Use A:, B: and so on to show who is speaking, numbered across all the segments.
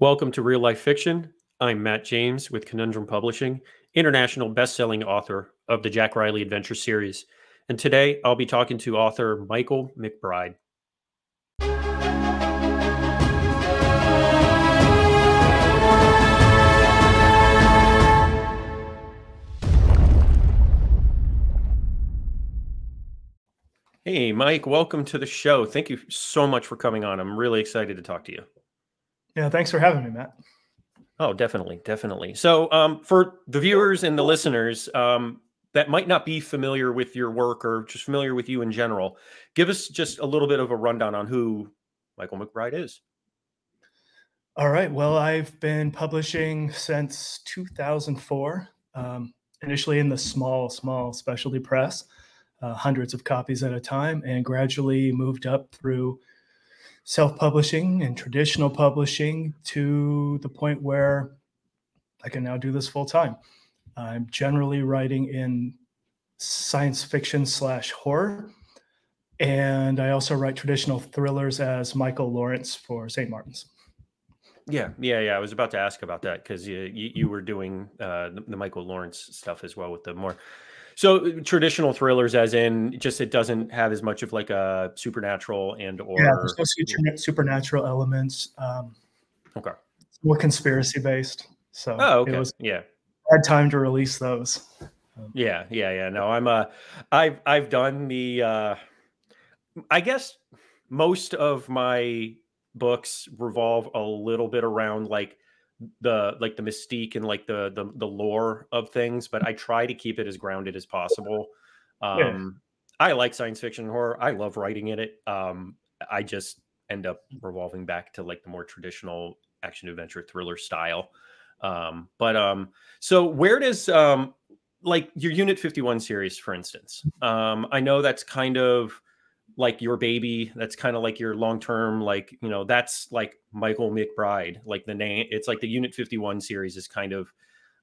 A: Welcome to Real Life Fiction. I'm Matt James with Conundrum Publishing, international best-selling author of the Jack Riley Adventure series. And today I'll be talking to author Michael McBride. Hey, Mike, welcome to the show. Thank you so much for coming on. I'm really excited to talk to you.
B: Yeah, thanks for having me, Matt.
A: Oh, definitely, definitely. So, um, for the viewers and the listeners um, that might not be familiar with your work or just familiar with you in general, give us just a little bit of a rundown on who Michael McBride is.
B: All right. Well, I've been publishing since 2004, um, initially in the small, small specialty press, uh, hundreds of copies at a time, and gradually moved up through self publishing and traditional publishing to the point where I can now do this full time. I'm generally writing in science fiction slash horror. And I also write traditional thrillers as Michael Lawrence for St. Martin's.
A: Yeah, yeah, yeah. I was about to ask about that because you, you, you were doing uh, the, the Michael Lawrence stuff as well with the more so traditional thrillers, as in just it doesn't have as much of like a supernatural and or
B: yeah, there's no supernatural elements. Um,
A: okay,
B: more conspiracy based. So
A: oh, okay, it was yeah,
B: had time to release those.
A: Um, yeah, yeah, yeah. No, I'm uh, I've I've done the uh, I guess most of my books revolve a little bit around like the like the mystique and like the the the lore of things, but I try to keep it as grounded as possible. Um yeah. I like science fiction and horror. I love writing in it. Um I just end up revolving back to like the more traditional action adventure thriller style. Um but um so where does um like your Unit 51 series for instance. Um I know that's kind of like your baby that's kind of like your long-term like you know that's like michael mcbride like the name it's like the unit 51 series is kind of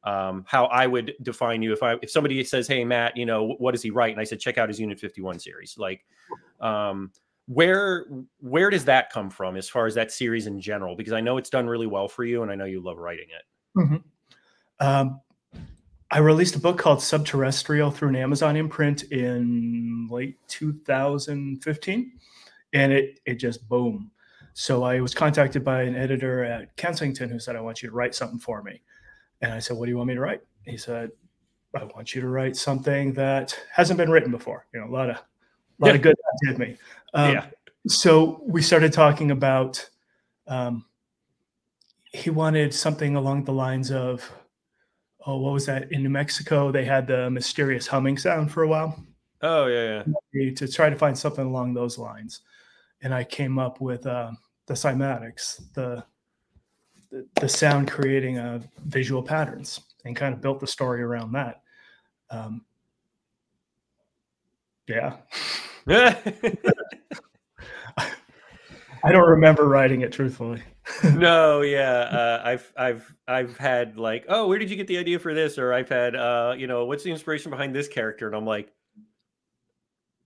A: um, how i would define you. If i if somebody says hey matt you know what does he write? And i said check out his unit 51 series. Like um, where where does that come from as far as that series in general? Because i know it's done really well for you and i know you love writing it.
B: Mm-hmm. um, I released a book called Subterrestrial through an Amazon imprint in late 2015, and it it just boom. So I was contacted by an editor at Kensington who said, "I want you to write something for me," and I said, "What do you want me to write?" He said, "I want you to write something that hasn't been written before. You know, a lot of a lot yeah. of good did me." Um, yeah. So we started talking about. Um, he wanted something along the lines of oh, what was that in New Mexico? They had the mysterious humming sound for a while.
A: Oh yeah,
B: yeah. To try to find something along those lines, and I came up with uh, the cymatics, the, the the sound creating uh, visual patterns, and kind of built the story around that. Um, yeah. I don't remember writing it truthfully.
A: no, yeah, uh, I've I've I've had like, oh, where did you get the idea for this? Or I've had, uh, you know, what's the inspiration behind this character? And I'm like,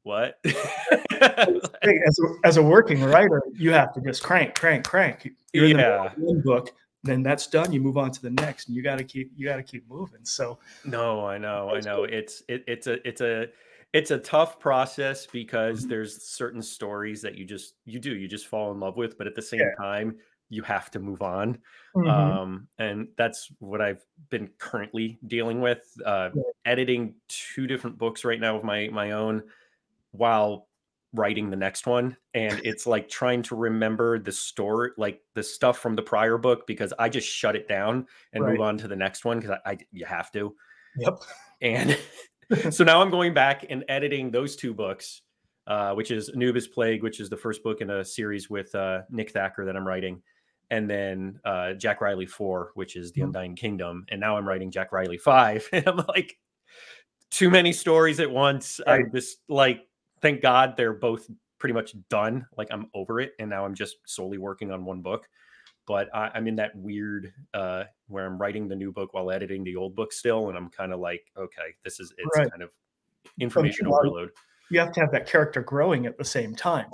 A: what?
B: as, a, as a working writer, you have to just crank, crank, crank. You're yeah. in the one book, then that's done. You move on to the next, and you got to keep you got to keep moving. So
A: no, I know, I know. It's it, it's a it's a it's a tough process because mm-hmm. there's certain stories that you just you do you just fall in love with but at the same yeah. time you have to move on mm-hmm. um, and that's what i've been currently dealing with uh, yeah. editing two different books right now of my my own while writing the next one and it's like trying to remember the story like the stuff from the prior book because i just shut it down and right. move on to the next one because I, I you have to
B: yep
A: and so now I'm going back and editing those two books, uh, which is Anubis Plague, which is the first book in a series with uh, Nick Thacker that I'm writing, and then uh, Jack Riley Four, which is The mm-hmm. Undying Kingdom, and now I'm writing Jack Riley Five, and I'm like, too many stories at once. Right. I just like, thank God they're both pretty much done. Like I'm over it, and now I'm just solely working on one book but I, am in that weird uh, where I'm writing the new book while editing the old book still, and I'm kind of like, okay, this is it's right. kind of information overload.
B: You have to have that character growing at the same time.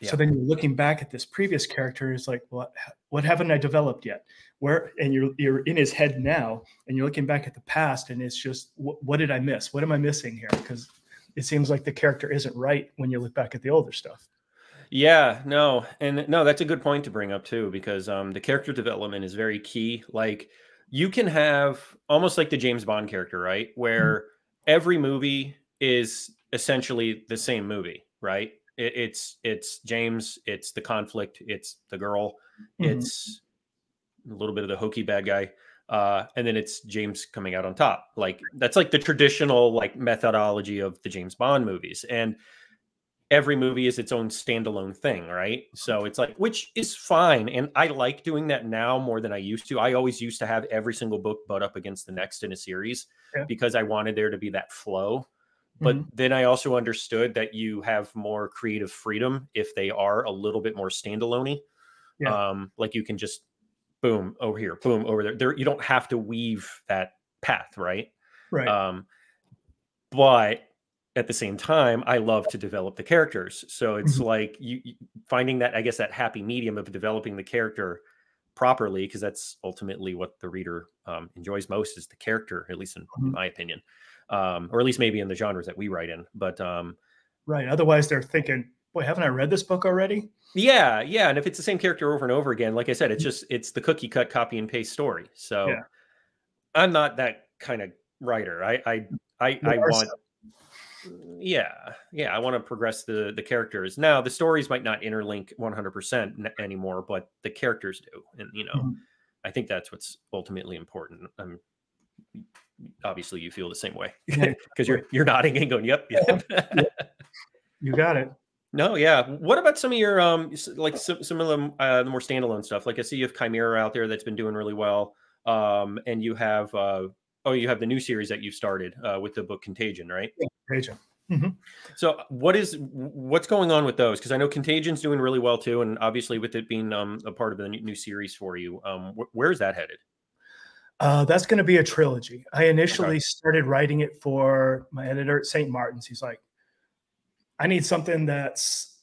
B: Yeah. So then you're looking back at this previous character is like, what what haven't I developed yet? Where and you're you're in his head now, and you're looking back at the past, and it's just what, what did I miss? What am I missing here? Because it seems like the character isn't right when you look back at the older stuff.
A: Yeah, no, and no, that's a good point to bring up too, because um, the character development is very key. Like you can have almost like the James Bond character, right? Where mm-hmm. every movie is essentially the same movie, right? It, it's it's James, it's the conflict, it's the girl, mm-hmm. it's a little bit of the hokey bad guy, uh, and then it's James coming out on top. Like that's like the traditional like methodology of the James Bond movies, and every movie is its own standalone thing, right? So it's like, which is fine. And I like doing that now more than I used to. I always used to have every single book butt up against the next in a series yeah. because I wanted there to be that flow. But mm-hmm. then I also understood that you have more creative freedom if they are a little bit more standalone. Yeah. Um, like you can just boom over here, boom over there. There, you don't have to weave that path, right?
B: Right.
A: Um, but at the same time, I love to develop the characters. So it's mm-hmm. like you, you, finding that, I guess, that happy medium of developing the character properly, because that's ultimately what the reader um, enjoys most is the character, at least in, mm-hmm. my opinion, um, or at least maybe in the genres that we write in. But um,
B: right, otherwise they're thinking, "Boy, haven't I read this book already?"
A: Yeah, yeah, and if it's the same character over and over again, like I said, it's mm-hmm. just it's the cookie cut copy and paste story. So yeah. I'm not that kind of writer. I I I, I want. Some yeah yeah i want to progress the the characters now the stories might not interlink 100% anymore but the characters do and you know mm-hmm. i think that's what's ultimately important um obviously you feel the same way because you're you're nodding and going yep yep.
B: You got it.
A: No yeah. What about some of your um like some, some of them uh the more standalone stuff? Like i see you have chimera out there that's been doing really well um and you have uh oh you have the new series that you've started uh, with the book contagion right?
B: Yeah, contagion. Mm-hmm.
A: so what is what's going on with those? Because i know contagion's doing really well too and obviously with it being um, a part of the new series for you um, wh- where's that headed
B: uh, that's going to be a trilogy i initially okay. started writing it for my editor at st martin's he's like i need something that's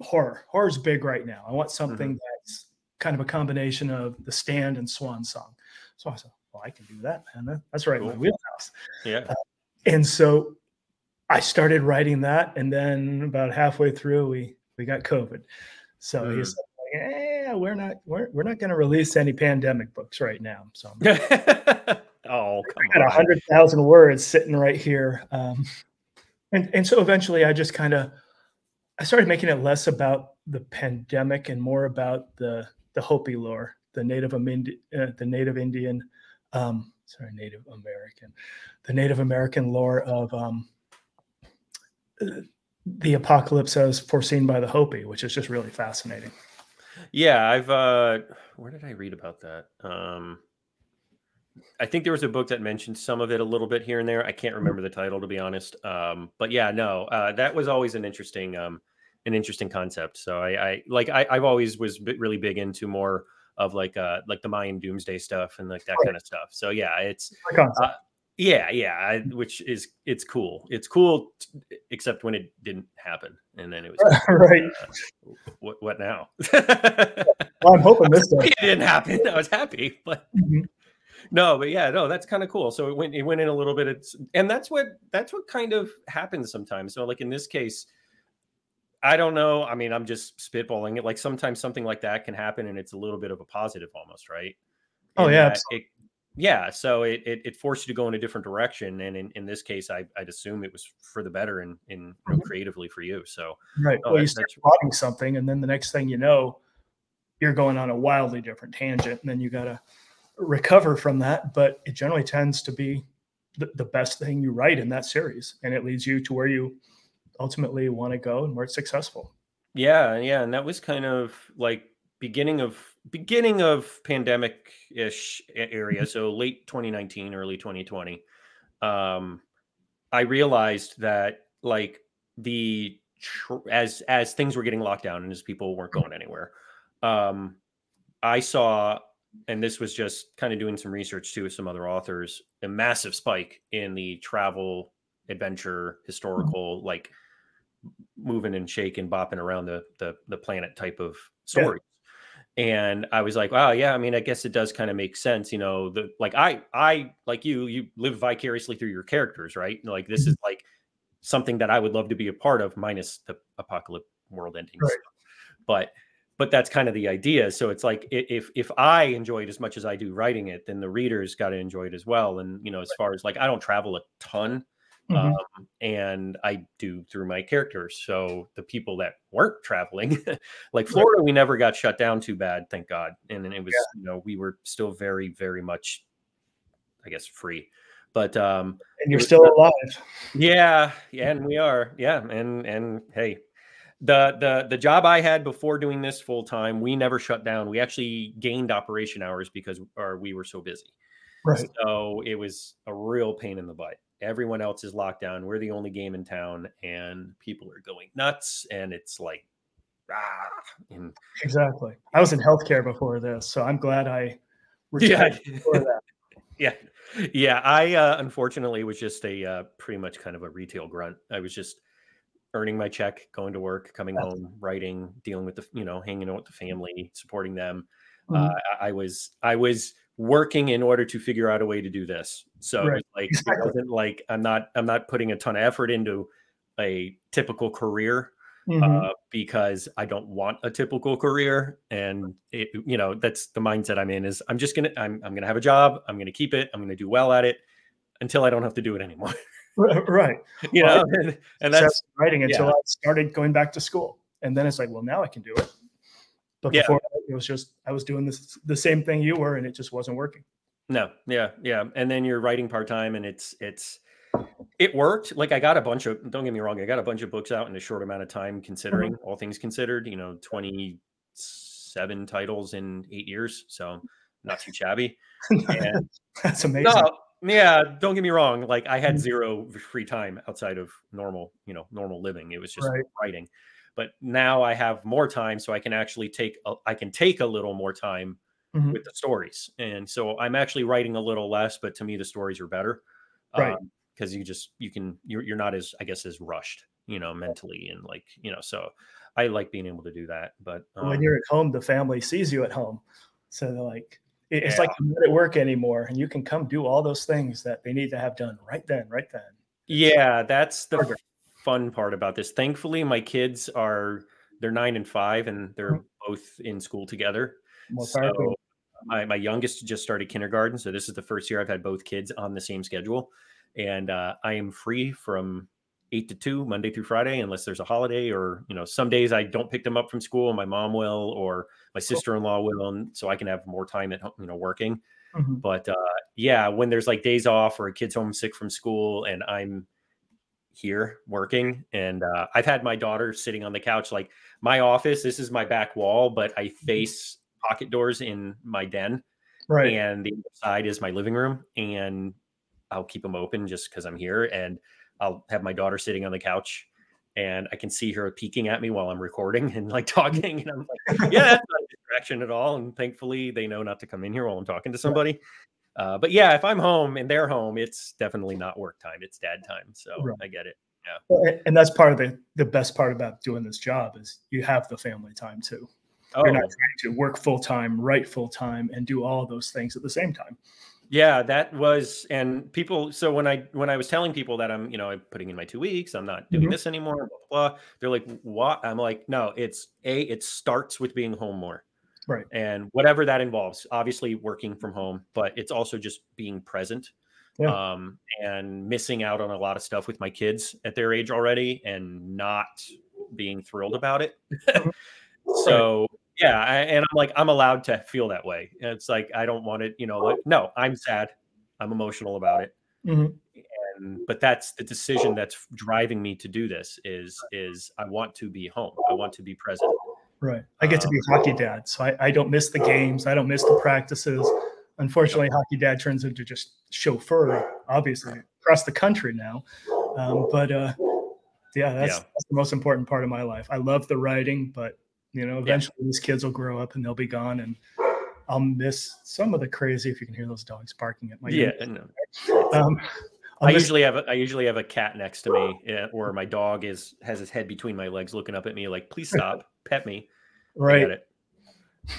B: horror horror's big right now i want something mm-hmm. that's kind of a combination of the stand and swan song so i said well, I can do that, man. That's right cool. my wheelhouse.
A: Yeah. Uh,
B: and so I started writing that, and then about halfway through, we we got COVID. So mm. he's like, "Yeah, we're not we're, we're not going to release any pandemic books right now." So
A: oh, come
B: I got a hundred thousand words sitting right here, um, and and so eventually, I just kind of I started making it less about the pandemic and more about the the Hopi lore, the Native Indi- uh, the Native Indian um, sorry, Native American, the Native American lore of um, the apocalypse as foreseen by the Hopi, which is just really fascinating.
A: Yeah, I've uh where did I read about that? Um I think there was a book that mentioned some of it a little bit here and there. I can't mm-hmm. remember the title to be honest. Um but yeah, no, uh that was always an interesting um an interesting concept. So I I like I I've always was really big into more of like uh like the Mayan doomsday stuff and like that right. kind of stuff. So yeah, it's uh, yeah, yeah, I, which is it's cool. It's cool, t- except when it didn't happen, and then it was
B: right.
A: Uh, what what now?
B: well, I'm hoping this
A: it didn't happen. I was happy, but mm-hmm. no, but yeah, no, that's kind of cool. So it went it went in a little bit. It's and that's what that's what kind of happens sometimes. So like in this case, I don't know. I mean, I'm just spitballing it. Like sometimes something like that can happen, and it's a little bit of a positive, almost, right?
B: Oh yeah,
A: it, yeah. So it, it, it forced you to go in a different direction, and in, in this case, I I'd assume it was for the better and in, in mm-hmm. creatively for you. So
B: right. Oh, well, you start plotting something, and then the next thing you know, you're going on a wildly different tangent, and then you got to recover from that. But it generally tends to be the, the best thing you write in that series, and it leads you to where you ultimately want to go and where it's successful.
A: Yeah, yeah, and that was kind of like beginning of beginning of pandemic ish area, mm-hmm. so late 2019, early 2020. Um, I realized that like the tr- as as things were getting locked down and as people weren't going anywhere, um, I saw, and this was just kind of doing some research too with some other authors, a massive spike in the travel, adventure, mm-hmm. historical, like moving and shaking, bopping around the the, the planet type of stories. Yeah. And I was like, wow, yeah. I mean, I guess it does kind of make sense, you know. The like I I like you, you live vicariously through your characters, right? Like this mm-hmm. is like something that I would love to be a part of, minus the apocalypse world ending right. stuff. But but that's kind of the idea. So it's like if if I enjoy it as much as I do writing it, then the readers got to enjoy it as well. And you know, as far as like I don't travel a ton, mm-hmm. um, and I do through my characters. So the people that weren't traveling, like Florida, we never got shut down too bad, thank God. And then it was yeah. you know we were still very very much, I guess, free. But um,
B: and you're still alive.
A: Yeah, yeah, and we are. Yeah, and and hey, the the the job I had before doing this full time, we never shut down. We actually gained operation hours because our, we were so busy.
B: Right.
A: So it was a real pain in the butt. Everyone else is locked down. We're the only game in town, and people are going nuts. And it's like, ah. And,
B: exactly. I was in healthcare before this, so I'm glad I.
A: Yeah. yeah. Yeah. I uh, unfortunately was just a uh, pretty much kind of a retail grunt. I was just earning my check, going to work, coming That's home, writing, dealing with the, you know, hanging out with the family, supporting them. Mm-hmm. Uh, I, I, was, I was working in order to figure out a way to do this. So right. like, exactly. it wasn't like I'm not, I'm not putting a ton of effort into a typical career mm-hmm. uh, because I don't want a typical career. And it, you know, that's the mindset I'm in is I'm just going to, I'm, I'm to have a job. I'm going to keep it. I'm going to do well at it until I don't have to do it anymore.
B: right.
A: You know, and, and that's
B: writing until yeah. I started going back to school. And then it's like, well, now I can do it. But yeah. before it was just I was doing this the same thing you were, and it just wasn't working.
A: No, yeah, yeah. And then you're writing part time, and it's it's it worked. Like I got a bunch of don't get me wrong, I got a bunch of books out in a short amount of time, considering mm-hmm. all things considered. You know, twenty seven titles in eight years, so not too shabby.
B: And That's amazing. No,
A: yeah don't get me wrong like i had mm. zero free time outside of normal you know normal living it was just right. writing but now i have more time so i can actually take a, I can take a little more time mm-hmm. with the stories and so i'm actually writing a little less but to me the stories are better
B: right
A: because um, you just you can you're, you're not as i guess as rushed you know mentally and like you know so i like being able to do that but
B: um, when you're at home the family sees you at home so they're like it's yeah. like you're not at work anymore, and you can come do all those things that they need to have done right then, right then.
A: Yeah, that's the. Fun part about this. Thankfully, my kids are they're nine and five, and they're mm-hmm. both in school together. Well, so my, my youngest just started kindergarten, so this is the first year I've had both kids on the same schedule, and uh, I am free from eight to two Monday through Friday, unless there's a holiday or you know some days I don't pick them up from school. My mom will or my sister in law will, and so I can have more time at home, you know working. Mm-hmm. But uh, yeah, when there's like days off or a kid's homesick from school and I'm here working, and uh, I've had my daughter sitting on the couch. Like my office, this is my back wall, but I mm-hmm. face pocket doors in my den,
B: right?
A: And the other side is my living room, and I'll keep them open just because I'm here and I'll have my daughter sitting on the couch and I can see her peeking at me while I'm recording and like talking. And I'm like, yeah, that's not a distraction at all. And thankfully, they know not to come in here while I'm talking to somebody. Uh, but yeah, if I'm home and they're home, it's definitely not work time. It's dad time. So right. I get it.
B: Yeah. And that's part of the, the best part about doing this job is you have the family time too. Oh. You're not oh. trying to work full time, write full time, and do all those things at the same time.
A: Yeah, that was and people so when I when I was telling people that I'm, you know, I'm putting in my 2 weeks, I'm not doing mm-hmm. this anymore, blah, blah, blah, they're like, "What?" I'm like, "No, it's a it starts with being home more."
B: Right.
A: And whatever that involves, obviously working from home, but it's also just being present. Yeah. Um and missing out on a lot of stuff with my kids at their age already and not being thrilled about it. Mm-hmm. so yeah I, and i'm like i'm allowed to feel that way it's like i don't want it you know like no i'm sad i'm emotional about it mm-hmm. and but that's the decision that's driving me to do this is is i want to be home i want to be present
B: right. I get to be um, hockey dad so I, I don't miss the games i don't miss the practices. Unfortunately hockey dad turns into just chauffeur obviously across the country now. Um, but uh yeah that's, yeah. that's the most important part of my life. I love the writing but you know, eventually yeah. these kids will grow up and they'll be gone, and I'll miss some of the crazy. If you can hear those dogs barking at my
A: yeah,
B: um,
A: I usually have a, I usually have a cat next to me, eh, or my dog is has his head between my legs, looking up at me like, "Please stop, pet me."
B: Right.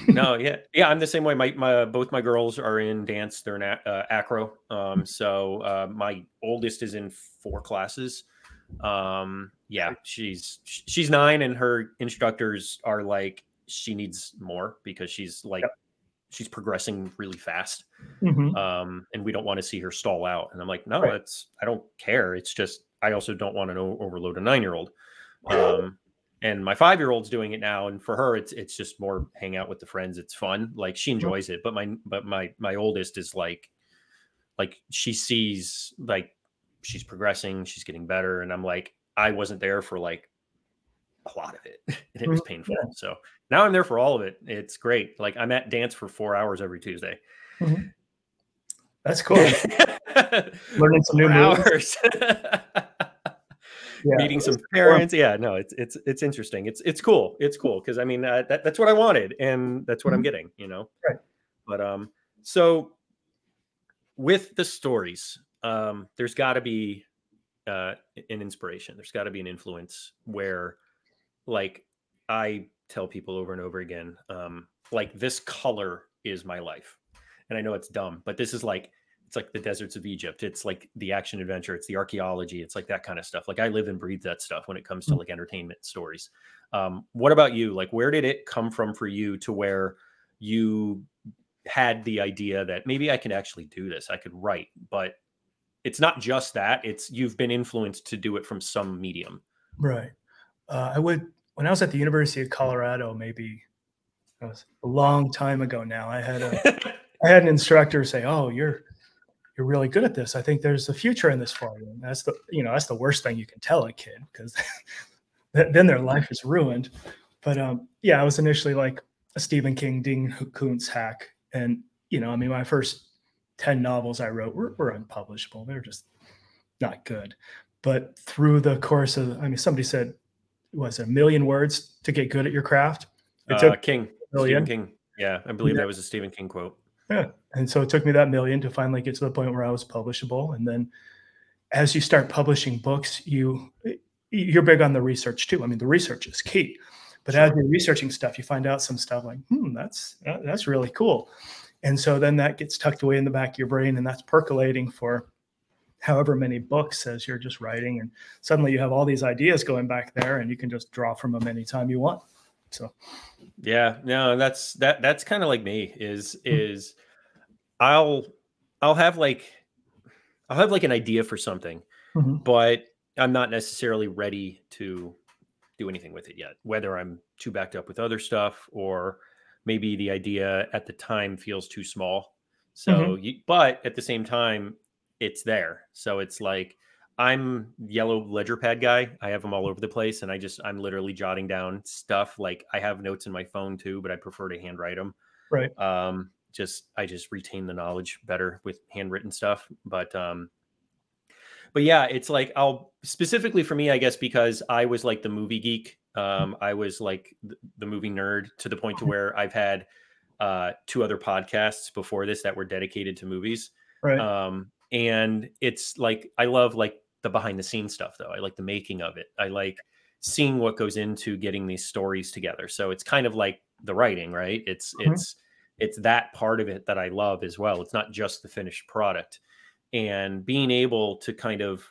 A: no, yeah, yeah. I'm the same way. My my both my girls are in dance. They're in uh, acro. Um, so uh, my oldest is in four classes. Um, yeah, she's she's nine, and her instructors are like she needs more because she's like yep. she's progressing really fast. Mm-hmm. Um, and we don't want to see her stall out. And I'm like, no, right. it's I don't care. It's just I also don't want to overload a nine year old. Um, and my five year old's doing it now, and for her, it's it's just more hang out with the friends. It's fun. Like she mm-hmm. enjoys it. But my but my my oldest is like like she sees like she's progressing, she's getting better, and I'm like I wasn't there for like a lot of it, and it was mm-hmm. painful. Yeah. So now I'm there for all of it. It's great. Like I'm at dance for four hours every Tuesday.
B: Mm-hmm. That's cool. Learning some new hours.
A: yeah, meeting some parents. Yeah, no, it's it's it's interesting. It's it's cool. It's cool because I mean uh, that that's what I wanted, and that's what mm-hmm. I'm getting. You know,
B: right?
A: But um, so with the stories, um, there's got to be uh, an inspiration. There's got to be an influence where, like, I tell people over and over again, um, like this color is my life, and I know it's dumb, but this is like it's like the deserts of Egypt. It's like the action adventure. It's the archaeology. It's like that kind of stuff. Like I live and breathe that stuff when it comes to mm. like entertainment stories. Um, what about you? Like, where did it come from for you to where you had the idea that maybe I can actually do this? I could write, but it's not just that. It's you've been influenced to do it from some medium.
B: Right. Uh, I would when I was at the University of Colorado, maybe that was a long time ago now. I had a I had an instructor say, "Oh, you're you're really good at this. I think there's a future in this for you. And that's the, you know, that's the worst thing you can tell a kid because then their life is ruined. But um, yeah, I was initially like a Stephen King, Dean Koontz hack. And, you know, I mean, my first 10 novels I wrote were, were unpublishable. They're just not good. But through the course of, I mean, somebody said, was a million words to get good at your craft?
A: It uh, King, Stephen King. Yeah, I believe yeah. that was a Stephen King quote.
B: Yeah. And so it took me that million to finally get to the point where I was publishable. And then as you start publishing books, you you're big on the research too. I mean, the research is key. But sure. as you're researching stuff, you find out some stuff like, hmm, that's that's really cool. And so then that gets tucked away in the back of your brain, and that's percolating for however many books as you're just writing. And suddenly you have all these ideas going back there, and you can just draw from them anytime you want. So
A: yeah, no, that's that that's kind of like me is hmm. is I'll I'll have like I'll have like an idea for something, mm-hmm. but I'm not necessarily ready to do anything with it yet. Whether I'm too backed up with other stuff or maybe the idea at the time feels too small. So, mm-hmm. you, but at the same time, it's there. So it's like I'm yellow ledger pad guy. I have them all over the place, and I just I'm literally jotting down stuff. Like I have notes in my phone too, but I prefer to handwrite them.
B: Right.
A: Um, just I just retain the knowledge better with handwritten stuff. But um, but yeah, it's like I'll specifically for me, I guess, because I was like the movie geek. Um, I was like the, movie nerd to the point to where I've had uh two other podcasts before this that were dedicated to movies.
B: Right.
A: Um, and it's like I love like the behind the scenes stuff though. I like the making of it. I like seeing what goes into getting these stories together. So it's kind of like the writing, right? It's mm-hmm. it's it's that part of it that I love as well. It's not just the finished product. And being able to kind of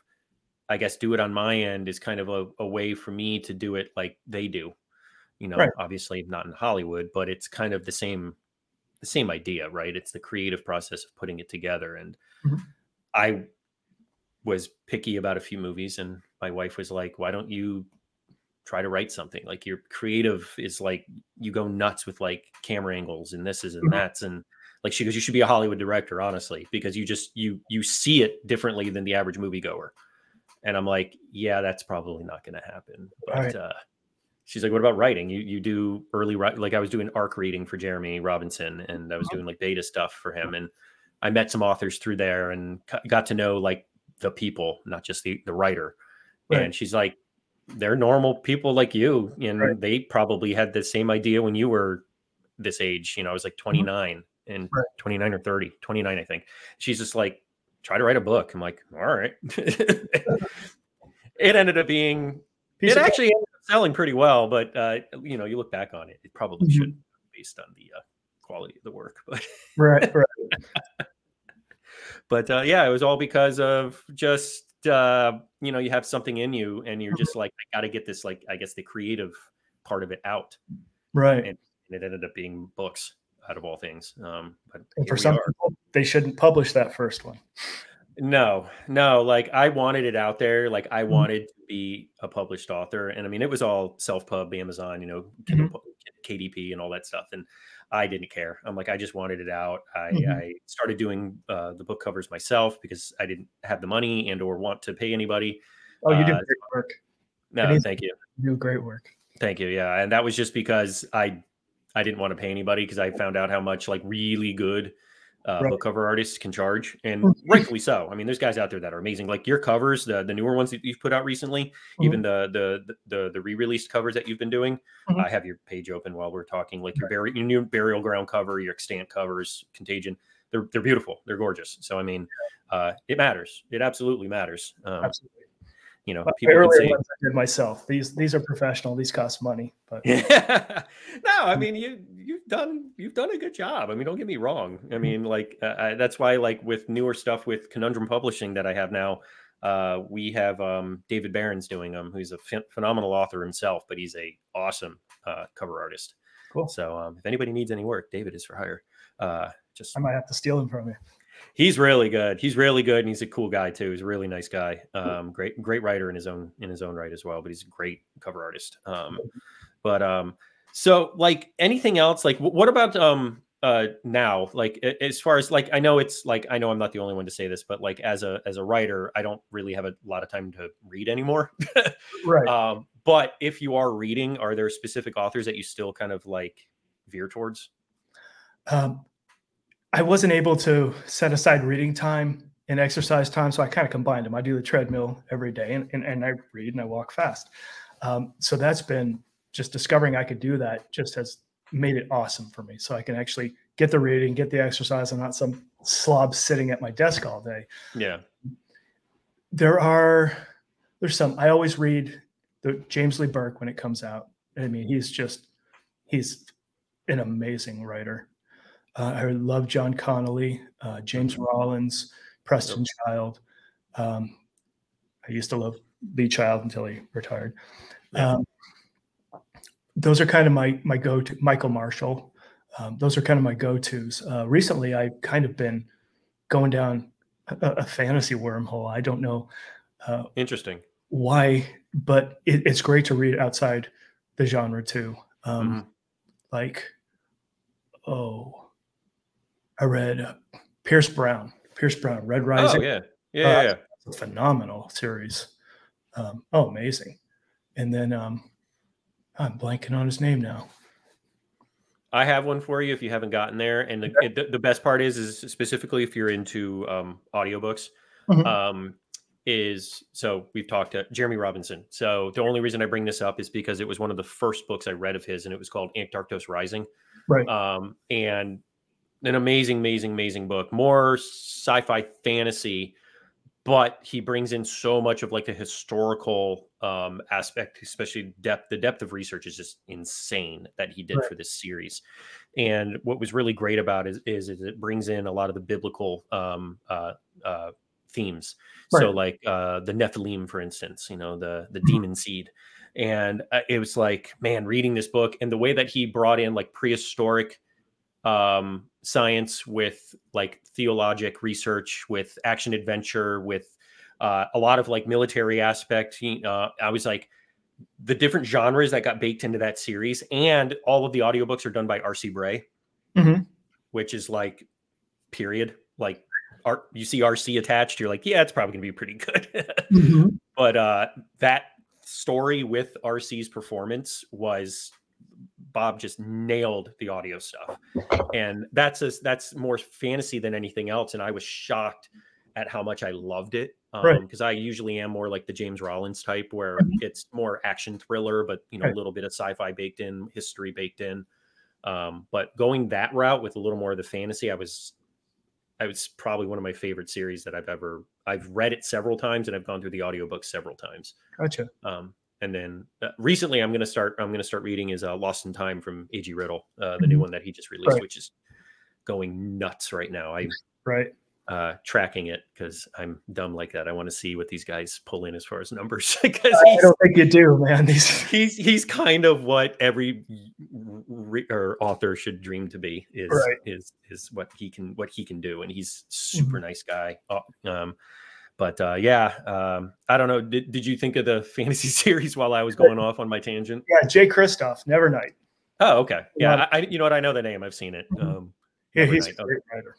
A: I guess do it on my end is kind of a, a way for me to do it like they do. You know, right. obviously not in Hollywood, but it's kind of the same the same idea, right? It's the creative process of putting it together. And mm-hmm. I was picky about a few movies, and my wife was like, "Why don't you try to write something? Like your creative is like you go nuts with like camera angles and this is and mm-hmm. that's and." Like she goes, you should be a Hollywood director, honestly, because you just you you see it differently than the average moviegoer. And I'm like, yeah, that's probably not going to happen. But right. uh, she's like, what about writing? You you do early like I was doing arc reading for Jeremy Robinson, and I was mm-hmm. doing like beta stuff for him, and I met some authors through there and got to know like the people, not just the the writer. Right. And she's like, they're normal people like you, and right. they probably had the same idea when you were this age. You know, I was like 29 mm-hmm. and right. 29 or 30, 29, I think. She's just like, try to write a book. I'm like, all right. it ended up being
B: Piece
A: it actually ended up selling pretty well, but uh, you know, you look back on it, it probably
B: Mhm.
A: should based on the uh, quality of the work. But
B: right, right.
A: but uh, yeah, it was all because of just uh, you know, you have something in you and you're just like, I gotta get this like I guess the creative part of it out.
B: Right.
A: And it ended up being books out of all things. Um, but
B: And for some
A: are.
B: people, they shouldn't publish that first one.
A: No, no, like I wanted it out there. Like I
B: Mhm.
A: wanted to be a published author. And I mean, it was all self pub, Amazon, you know,
B: Mhm.
A: KDP and all that stuff. And I didn't care. I'm like, I just wanted it out. I,
B: Mhm.
A: I started doing uh, the book covers myself because I didn't have the money and or want to pay anybody.
B: Oh, you do
A: Uh,
B: great work.
A: No, thank you.
B: You do great work.
A: Thank you. Yeah. And that was just because I, I didn't want to pay anybody because I found out how much like really good uh,
B: Right.
A: book cover artists can charge, and
B: Mhm.
A: rightfully so. I mean, there's guys out there that are amazing. Like your covers, the the newer ones that you've put out recently,
B: Mhm.
A: even the the the the re-released covers that you've been doing.
B: Mhm.
A: I have your page open while we're talking. Like your burial, your new burial ground cover, your extant covers, contagion. They're they're beautiful. They're gorgeous. So I mean, uh, it matters. It absolutely matters. Um,
B: Absolutely.
A: You know, people say,
B: ones I did myself. These these are professional. These cost money, but
A: Yeah. no, I mean you you've done you've done a good job. I mean, don't get me wrong. I mean, like uh, I, that's why like with newer stuff with Conundrum Publishing that I have now, uh, we have um, David Barron's doing them, who's a phen- phenomenal author himself, but he's a awesome uh, cover artist.
B: Cool.
A: So um, if anybody needs any work, David is for hire. Uh, just
B: I might have to steal them from you.
A: He's really good. He's really good, and he's a cool guy too. He's a really nice guy. Um, great, great writer in his own in his own right as well. But he's a great cover artist. Um, but um, so like anything else? Like, what about um uh now? Like as far as like I know it's like I know I'm not the only one to say this, but like as a as a writer, I don't really have a lot of time to read anymore.
B: Right.
A: um, but if you are reading, are there specific authors that you still kind of like veer towards?
B: Um, I wasn't able to set aside reading time and exercise time, so I kind of combined them. I do the treadmill every day, and, and, and I read and I walk fast. Um, so that's been just discovering I could do that. Just has made it awesome for me. So I can actually get the reading, get the exercise, and not some slob sitting at my desk all day.
A: Yeah.
B: there are there's some i always read the james lee burke when it comes out i mean he's just he's an amazing writer uh, i love john connolly uh, james rollins preston child. Um, i used to love lee child until he retired. Um, those are kind of my my go-to michael marshall. Um, those are kind of my go-to's. Uh, recently i've kind of been going down a, a fantasy wormhole. I don't know uh,
A: Interesting.
B: why, but it, it's great to read outside the genre too. Um,
A: Mhm.
B: Like, oh, I read uh, Pierce Brown, Pierce Brown, Red
A: Oh
B: Rising.
A: yeah. Yeah.
B: Uh,
A: yeah, yeah.
B: It's a phenomenal series. Um, oh, amazing. And then um, I'm blanking on his name now.
A: I have one for you if you haven't gotten there. And the, the, the best part is, is specifically if you're into um, audiobooks,
B: Mhm.
A: um, is so we've talked to Jeremy Robinson. So the only reason I bring this up is because it was one of the first books I read of his, and it was called Antarktos Rising.
B: Right.
A: Um, and an amazing, amazing, amazing book. More sci-fi fantasy, but he brings in so much of like the historical um, aspect, especially depth. The depth of research is just insane that he did
B: Right.
A: for this series. And what was really great about it is, is it brings in a lot of the biblical um, uh, uh, themes. So, like uh, the Nephilim, for instance, you know, the the
B: Mhm.
A: demon seed. And uh, it was like, man, reading this book and the way that he brought in like prehistoric um, science with like theologic research, with action adventure, with uh, a lot of like military aspect. Uh, I was like, the different genres that got baked into that series, and all of the audiobooks are done by R.C. Bray,
B: Mhm.
A: which is like, period. Like, art, you see RC attached, you're like, yeah, it's probably gonna be pretty good. but uh, that story with RC's performance was Bob just nailed the audio stuff, and that's a, that's more fantasy than anything else. And I was shocked at how much I loved it
B: Right.
A: because I usually am more like the James Rollins type, where
B: Mhm.
A: it's more action thriller, but you know
B: Right.
A: a little bit of sci-fi baked in, history baked in. Um, but going that route with a little more of the fantasy, I was I was probably one of my favorite series that I've ever. I've read it several times, and I've gone through the audiobook several times.
B: Gotcha.
A: Um, and then uh, recently, I'm gonna start. I'm gonna start reading is uh, Lost in Time from A.G. Riddle, uh, the new
B: Mhm.
A: one that he just released,
B: Right.
A: which is going nuts right now. I
B: Right.
A: uh, tracking it because I'm dumb like that. I want to see what these guys pull in as far as numbers because
B: I don't think you do, man. These
A: he's he's kind of what every re- or author should dream to be is
B: Right.
A: is is what he can what he can do and he's super nice guy Uh, um but uh yeah um i don't know did, did you think of the fantasy series while i was going off on my tangent
B: yeah, Jay Kristoff, Nevernight.
A: oh okay yeah. I, you know what i know the name i've seen it
B: Mhm.
A: um
B: Yeah, he's a
A: Nevernight, okay.
B: great writer.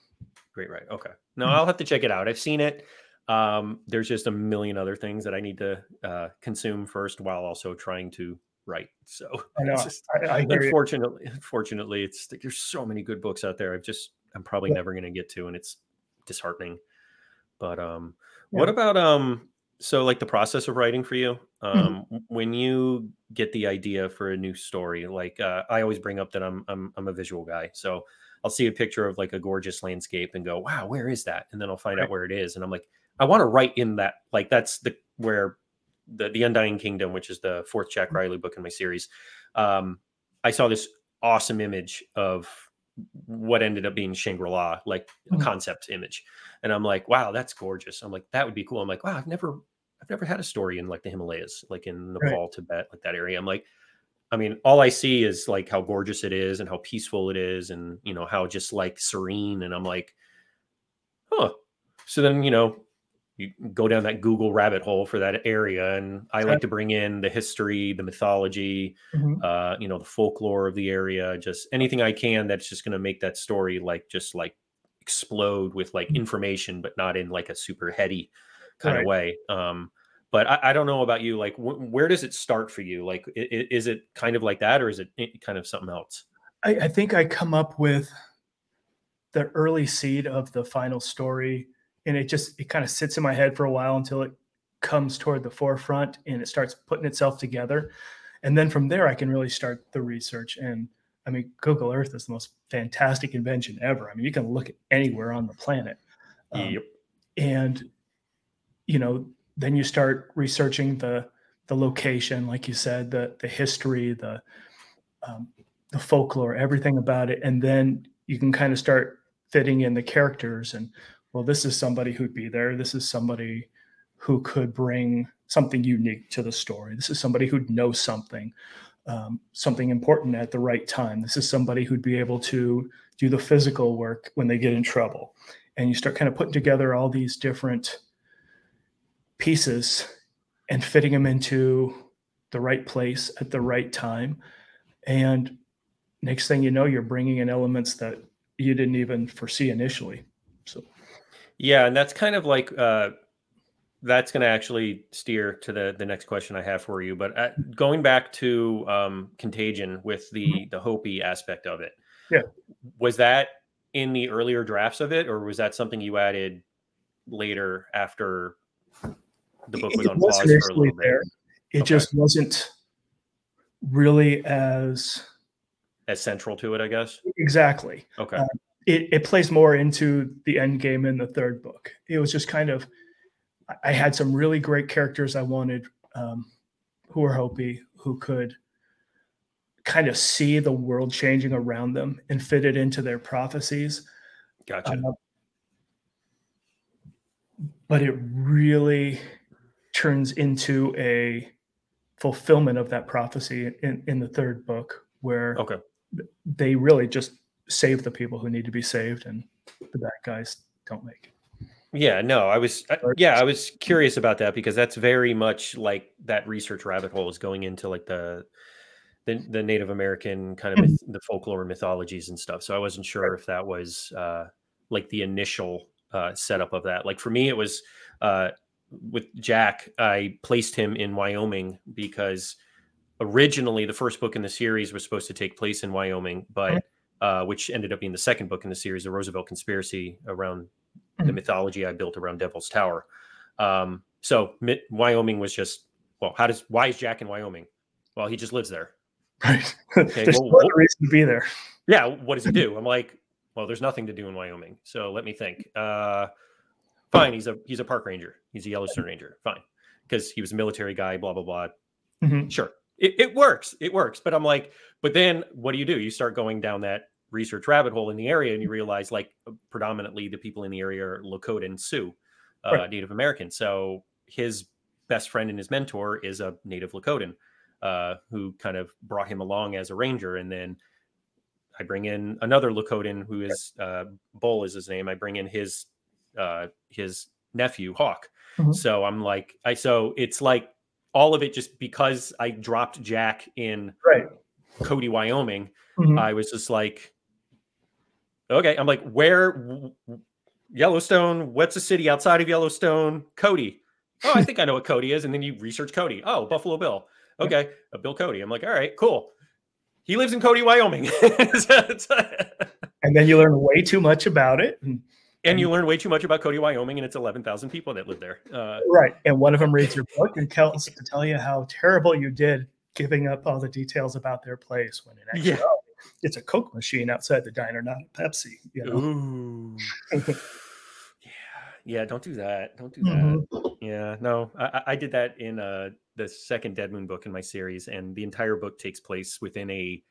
A: great right okay no
B: Mhm.
A: i'll have to check it out i've seen it um there's just a million other things that i need to uh consume first while also trying to write so
B: I know.
A: just
B: I, I
A: unfortunately unfortunately it's like there's so many good books out there i've just i'm probably
B: Yeah.
A: never going to get to and it's disheartening but um
B: Yeah.
A: what about um so like the process of writing for you
B: Mm-hmm.
A: um when you get the idea for a new story like uh, i always bring up that I'm, I'm i'm a visual guy so i'll see a picture of like a gorgeous landscape and go wow where is that and then i'll find
B: Right.
A: out where it is and i'm like i want to write in that like that's the where the the undying kingdom which is the fourth jack
B: Mm-hmm.
A: riley book in my series um i saw this awesome image of what ended up being shangri-la like a
B: Mhm.
A: concept image. And i'm like wow that's gorgeous. I'm like that would be cool. I'm like wow i've never i've never had a story in like the himalayas like in
B: Right.
A: nepal tibet like that area. I'm like i mean all i see is like how gorgeous it is and how peaceful it is and you know how just like serene. And i'm like huh. So then you know you go down that google rabbit hole for that area and i like to bring in the history the mythology
B: Mhm.
A: uh you know the folklore of the area just anything i can that's just going to make that story like just like explode with like
B: Mhm.
A: information but not in like a super heady kind
B: Right.
A: of way um but I, I don't know about you like wh- where does it start for you like i- i- is it kind of like that or is it kind of something else
B: I, I think I come up with the early seed of the final story, and it just it kind of sits in my head for a while until it comes toward the forefront and it starts putting itself together, and then from there I can really start the research. And I mean, Google Earth is the most fantastic invention ever. I mean, you can look at anywhere on the planet, um,
A: yep
B: and you know then you start researching the the location like you said the the history the um, the folklore everything about it and then you can kind of start fitting in the characters and well this is somebody who'd be there. This is somebody who could bring something unique to the story. This is somebody who'd know something um, something important at the right time. This is somebody who'd be able to do the physical work when they get in trouble. And you start kind of putting together all these different pieces and fitting them into the right place at the right time. And next thing you know you're bringing in elements that you didn't even foresee initially
A: Yeah, and that's kind of like uh, that's going to actually steer to the the next question I have for you. But uh, going back to um, Contagion with the the Hopi aspect of it,
B: Mm-hmm. Yeah.
A: was that in the earlier drafts of it, or was that something you added later after the book was
B: it
A: on
B: was
A: pause for a little bit?
B: there it
A: Okay.
B: just wasn't really as
A: As central to it, I guess.
B: exactly
A: Okay.
B: Uh, it, it plays more into the end game in the third book. It was just kind of, I- had some really great characters I wanted um, who were Hopi, who could kind of see the world changing around them and fit it into their prophecies.
A: gotcha.
B: Uh, but it really turns into a fulfillment of that prophecy in, in the third book, where
A: okay.
B: they really just save the people who need to be saved and the bad guys don't make it.
A: Yeah, no, I was, I, yeah, I was curious about that because that's very much like that research rabbit hole is going into like the the, the Native American kind of myth, the folklore mythologies and stuff. So I wasn't sure if that was uh, like the initial uh, setup of that. Like for me, it was uh, with Jack. I placed him in Wyoming because originally the first book in the series was supposed to take place in Wyoming, but uh, which ended up being the second book in the series, the Roosevelt Conspiracy, around the
B: Mhm.
A: mythology I built around Devil's Tower. Um, so Mi- Wyoming was just well, how does why is Jack in Wyoming? Well, he just lives there.
B: Right.
A: Okay,
B: There's
A: well,
B: no
A: what-
B: reason to be there.
A: Yeah, what does he do? I'm like, Well, there's nothing to do in Wyoming. So let me think. Uh, fine, he's a he's a park ranger. He's a Yellowstone ranger. Fine, because he was a military guy. Blah blah blah.
B: Mhm.
A: Sure, it, it works. It works. But I'm like, but then what do you do? You start going down that research rabbit hole in the area, and you realize like predominantly the people in the area are Lakota and Sioux, uh,
B: Right.
A: Native American. So his best friend and his mentor is a Native Lakotan uh, who kind of brought him along as a ranger. And then I bring in another Lakotan who is uh, Bull is his name. I bring in his uh, his nephew Hawk.
B: Mhm.
A: So I'm like, I so it's like all of it just because I dropped Jack in
B: Right.
A: Cody, Wyoming.
B: Mhm.
A: I was just like, okay. I'm like, where Yellowstone? What's a city outside of Yellowstone? Cody. Oh, I think I know what Cody is. And then you research Cody. Oh, Buffalo Bill.
B: Yeah.
A: Okay, uh, Bill Cody. I'm like, all right, cool. He lives in Cody, Wyoming.
B: and then you learn way too much about it. And,
A: and you learn way too much about Cody, Wyoming, and it's 11,000 people that live there. Uh,
B: right. And one of them reads your book and tells to tell you how terrible you did giving up all the details about their place when in
A: Yeah.
B: actuality it's a Coke machine outside the diner, not a Pepsi. You know?
A: Yeah, yeah. Don't do that. Don't do that. Yeah, no. I, I- did that in uh, the second Dead Moon book in my series, and the entire book takes place within a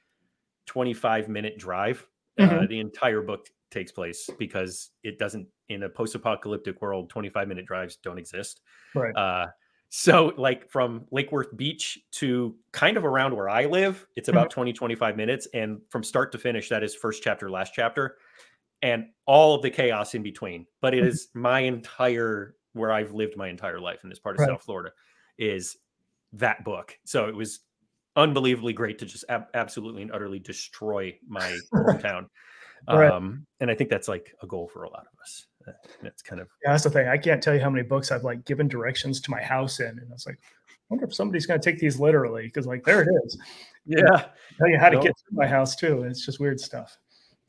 A: 25 minute drive. Uh,
B: Mhm.
A: the entire book takes place because it doesn't in a post-apocalyptic world 25 minute drives don't exist.
B: Right.
A: uh so like from lake worth beach to kind of around where i live it's about 20 25 minutes. And from start to finish that is first chapter last chapter and all of the chaos in between. But it
B: Mhm.
A: my entire where i've lived my entire life in this part of
B: Right.
A: south florida is that book. So it was unbelievably great to just ab- absolutely and utterly destroy my hometown
B: Right.
A: um and i think that's like a goal for a lot of us Uh, that's kind of
B: Yeah, that's the thing. I can't tell you how many books I've like given directions to my house in, and I was like, I wonder if somebody's going to take these literally because like there it is.
A: yeah
B: Tell you how to
A: No.
B: get to my house too. and It's just weird stuff.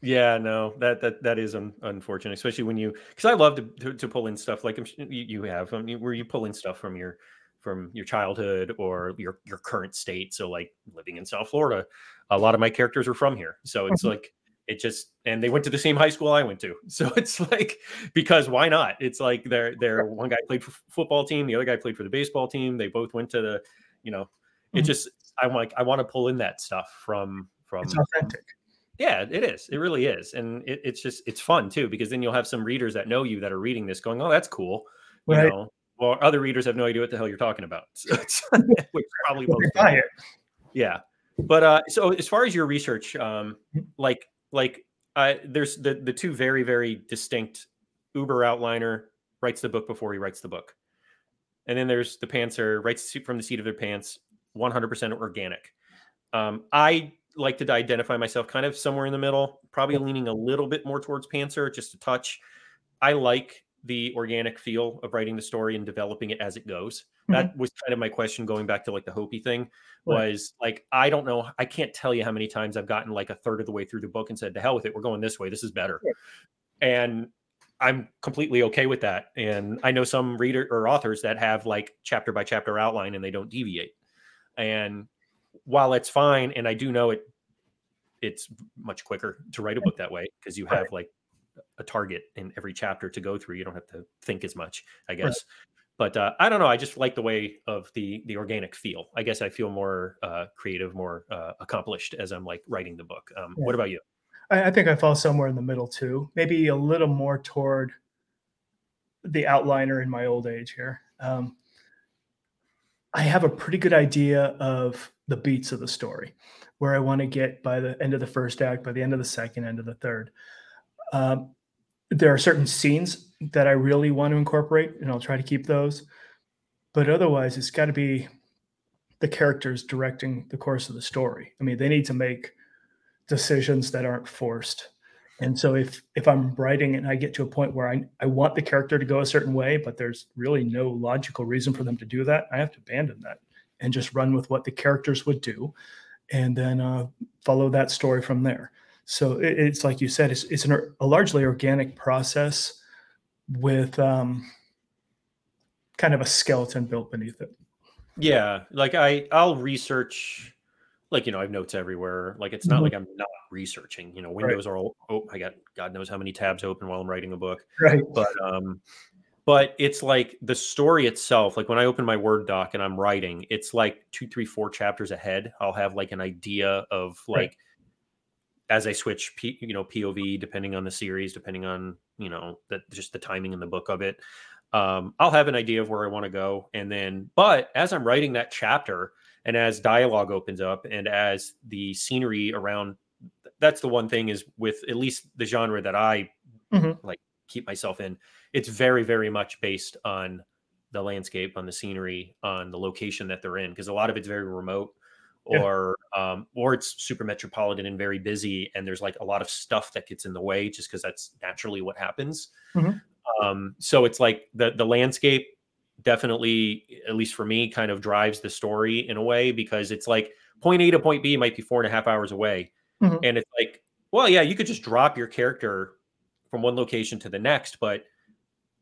A: Yeah, no, that that that is un- unfortunate, especially when you because I love to, to to pull in stuff like you, you have um, you- where you pull in stuff from your from your childhood or your your current state. So like living in South Florida, a lot of my characters are from here, so it's
B: Mhm.
A: like it just and they went to the same high school I went to, so it's like because why not? It's like they're they're one guy played for football team, the other guy played for the baseball team. They both went to the, you know, it
B: Mhm.
A: just I'm like I want to pull in that stuff from from
B: It's authentic.
A: yeah, it is. It really is, and it, it's just it's fun too because then you'll have some readers that know you that are reading this, going, "Oh, that's cool," you
B: Right.
A: know. Well, other readers have no idea what the hell you're talking about, so it's, which probably most
B: they buy
A: people.
B: it.
A: Yeah, but uh, so as far as your research, um,
B: Mhm.
A: like like there's the the two very very distinct. Uber outliner writes the book before he writes the book, and then there's the pantser writes from the seat of their pants, 100% organic. Um, I like to identify myself kind of somewhere in the middle, probably leaning a little bit more towards pantser, just a touch. I like the organic feel of writing the story and developing it as it goes. That mm-hmm. was kind of my question going back to like the Hopi thing
B: Right.
A: was like, I don't know. I can't tell you how many times I've gotten like a third of the way through the book and said, to hell with it. We're going this way. This is better.
B: Yeah.
A: And I'm completely okay with that. And I know some reader or authors that have like chapter by chapter outline and they don't deviate. And while it's fine, and I do know it, it's much quicker to write a book that way because you
B: Right.
A: have like a target in every chapter to go through. You don't have to think as much, I guess. But uh, I don't know. I just like the way of the the organic feel. I guess I feel more uh, creative, more uh, accomplished as I'm like writing the book. Um,
B: Yeah.
A: What about you?
B: I, I think I fall somewhere in the middle too. Maybe a little more toward the outliner in my old age here. Um, I have a pretty good idea of the beats of the story, where I want to get by the end of the first act, by the end of the second, end of the third. Um, there are certain scenes that I really want to incorporate, and I'll try to keep those. But otherwise, it's got to be the characters directing the course of the story. I mean, they need to make decisions that aren't forced. And so if if I'm writing and I get to a point where I, I want the character to go a certain way, but there's really no logical reason for them to do that, I have to abandon that and just run with what the characters would do and then uh, follow that story from there. So it, it's like you said, it's, it's an, a largely organic process with um, kind of a skeleton built beneath it.
A: Yeah, like I I'll research like you know, I have notes everywhere. Like it's not
B: Mhm.
A: like I'm not researching. You know,
B: Right.
A: windows are all oh, I got God knows how many tabs open while I'm writing a book.
B: Right.
A: But um, but it's like the story itself. Like when I open my Word doc and I'm writing, it's like two, three, four chapters ahead. I'll have like an idea of
B: Right.
A: As I switch, P, you know, POV depending on the series, depending on you know that just the timing in the book of it. Um, I'll have an idea of where I want to go, and then, but as I'm writing that chapter, and as dialogue opens up, and as the scenery around, that's the one thing is with at least the genre that I
B: Mhm.
A: like keep myself in. It's very, very much based on the landscape, on the scenery, on the location that they're in, because a lot of it's very remote
B: Yeah.
A: or um, or it's super metropolitan and very busy, and there's like a lot of stuff that gets in the way just because that's naturally what happens.
B: Mhm.
A: Um, so it's like the the landscape definitely, at least for me, kind of drives the story in a way because it's like point A to point B might be four and a half hours away,
B: Mhm.
A: and it's like, well, yeah, you could just drop your character from one location to the next, but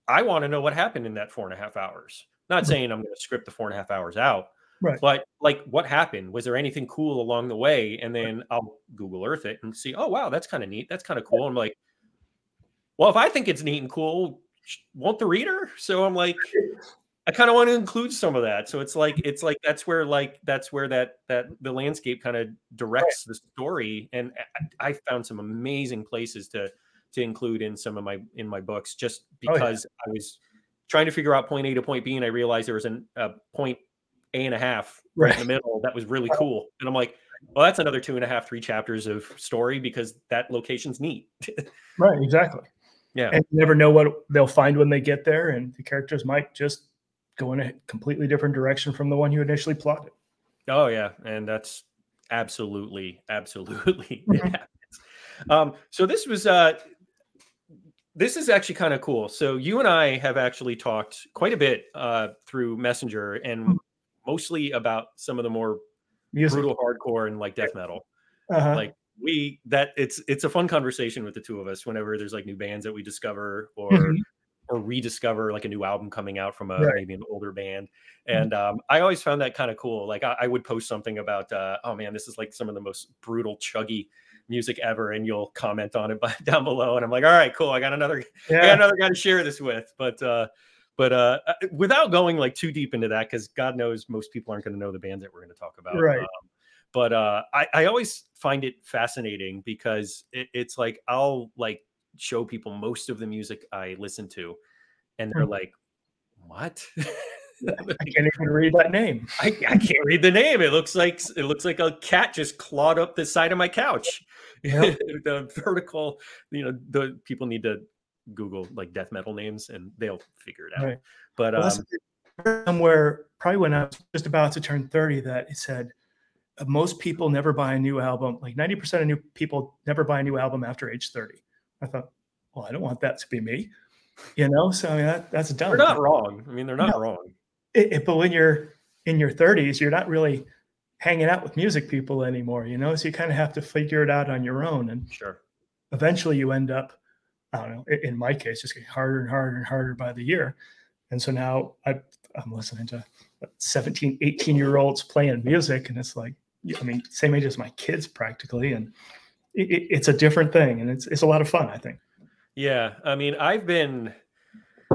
A: I want to know what happened in that four and a half hours. Not
B: Mhm.
A: saying I'm going to script the four and a half hours out,
B: Right.
A: but like what happened? Was there anything cool along the way? And then I'll Google Earth it and see, oh wow, that's kind of neat. That's kind of cool. I'm like, well, if I think it's neat and cool, won't the reader? So I'm like, I kind of want to include some of that. So it's like it's like that's where like that's where that that the landscape kind of directs the story. And I, I found some amazing places to to include in some of my in my books just
B: Oh, yeah.
A: because I was trying to figure out point A to point B, and I realized there was an, a point A and a half right, in the middle that was really cool. And I'm like, well, that's another two and a half, three chapters of story because that location's neat.
B: Right. Exactly.
A: yeah.
B: And you never know what they'll find when they get there, and the characters might just go in a completely different direction from the one you initially plotted.
A: Oh yeah, and that's absolutely, absolutely
B: Mhm.
A: happens. Um, so this was uh this is actually kind of cool. So you and I have actually talked quite a bit uh through Messenger and
B: Mhm.
A: Mostly about some of the more
B: Music.
A: brutal hardcore and like death metal.
B: Uh-huh.
A: Like we that it's it's a fun conversation with the two of us whenever there's like new bands that we discover or
B: Mhm.
A: or rediscover like a new album coming out from a
B: Right.
A: maybe an older band.
B: Mhm.
A: And um, I always found that kind of cool. Like I, I would post something about, uh, oh man, this is like some of the most brutal, chuggy music ever, and you'll comment on it by, down below. And I'm like, all right, cool. I got another, I got another guy to share this with. But uh, but uh, uh, without going like too deep into that, because God knows most people aren't going to know the band that we're going to talk about.
B: Right.
A: Um, but uh, I, I always find it fascinating because it, it's like I'll like show people most of the music I listen to, and they're
B: Mhm.
A: like, "What?"
B: I can't even read that name.
A: I, I can't read the name. It looks like it looks like a cat just clawed up the side of my couch.
B: Yep.
A: the vertical, you know, the people need to Google like death metal names and they'll figure it out.
B: Right.
A: But
B: Well,
A: um,
B: somewhere probably when I was just about to turn 30 that it said uh, most people never buy a new album. Like 90% of new people never buy a new album after age 30. I thought, well, I don't want that to be me. You know, so I mean that, that's dumb.
A: they're not wrong. I mean, they're not
B: No.
A: wrong.
B: It- it- but when you're in your 30s, you're not really hanging out with music people anymore, you know, so you kind of have to figure it out on your own. And
A: Sure.
B: eventually you end up, I don't know, in my case, just getting harder and harder and harder by the year. And so now I, I'm listening to what, 17, 18 year olds playing music. And it's like, I mean, same age as my kids practically. And it, it- it's a different thing. And it's, it's a lot of fun, I think.
A: Yeah, I mean, I've been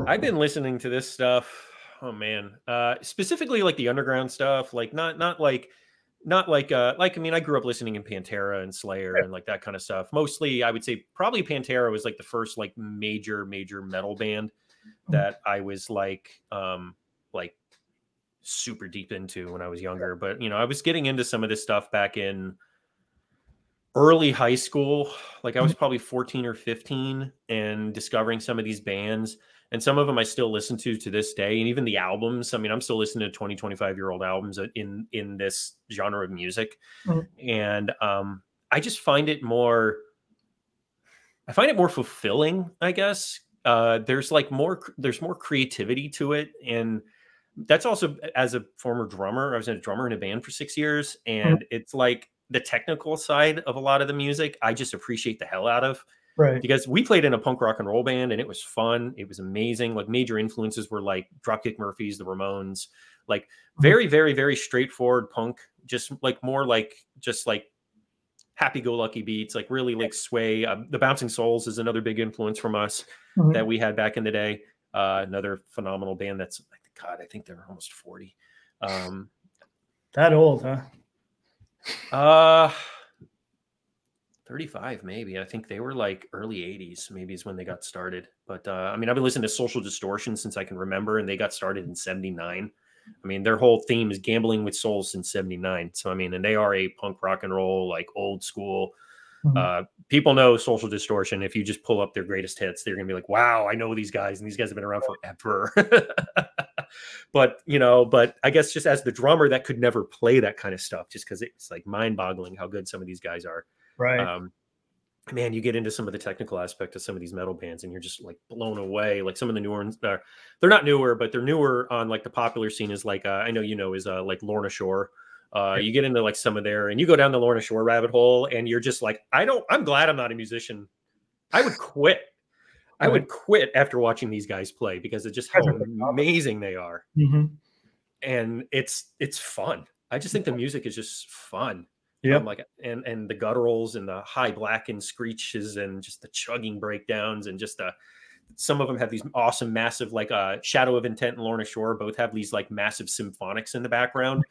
A: I've been listening to this stuff. Oh man, uh, specifically like the underground stuff, like not not like not like uh like I mean, I grew up listening in Pantera and Slayer
B: Right.
A: and like that kind of stuff. Mostly, I would say probably Pantera was like the first like major major metal band
B: Mhm.
A: that I was like um like super deep into when I was younger. But you know, I was getting into some of this stuff back in early high school like i was probably 14 or 15 and discovering some of these bands and some of them i still listen to to this day and even the albums i mean i'm still listening to 20 25 year old albums in in this genre of music
B: Mhm.
A: and um i just find it more i find it more fulfilling i guess. Uh there's like more there's more creativity to it and that's also as a former drummer i was a drummer in a band for six years and it's like the technical side of a lot of the music i just appreciate the hell out of
B: Right.
A: because we played in a punk rock and roll band and it was fun it was amazing like major influences were like dropkick murphys the ramones like very, very, very straightforward punk, just like more like just like happy-go-lucky beats, like really like sway. Um, the Bouncing Souls is another big influence from us
B: Mhm.
A: that we had back in the day. Uh, another phenomenal band that's like God, I think they're almost forty. Um,
B: That old, huh?
A: Uh 35 maybe. I think they were like early 80s maybe is when they got started. But uh I mean I've been listening to Social Distortion since I can remember and they got started in 79. I mean their whole theme is gambling with souls since 79. So I mean and they are a punk rock and roll like old school
B: Mhm.
A: uh people know Social Distortion if you just pull up their greatest hits they're to be like wow, I know these guys and these guys have been around forever. but you know, but I guess just as the drummer that could never play that kind of stuff just cuz it's like mind-boggling how good some of these guys are
B: Right.
A: um man you get into some of the technical aspect of some of these metal bands and you're just like blown away like some of the newer ones uh, they're not newer but they're newer on like the popular scene is like uh, i know you know is uh, like lorna shore uh, you get into like some of their and you go down the lorna shore rabbit hole and you're just like i don't i'm glad i'm not a musician. I would quit. I would quit after watching these guys play because of just how
B: Guys are phenomenal.
A: amazing they are.
B: Mhm.
A: and it's it's fun. I just think the music is just fun.
B: Yeah,
A: um, like and and the gutturals and the high blackened screeches and just the chugging breakdowns and just the some of them have these awesome massive like uh shadow of intent and lorna shore both have these like massive symphonics in the background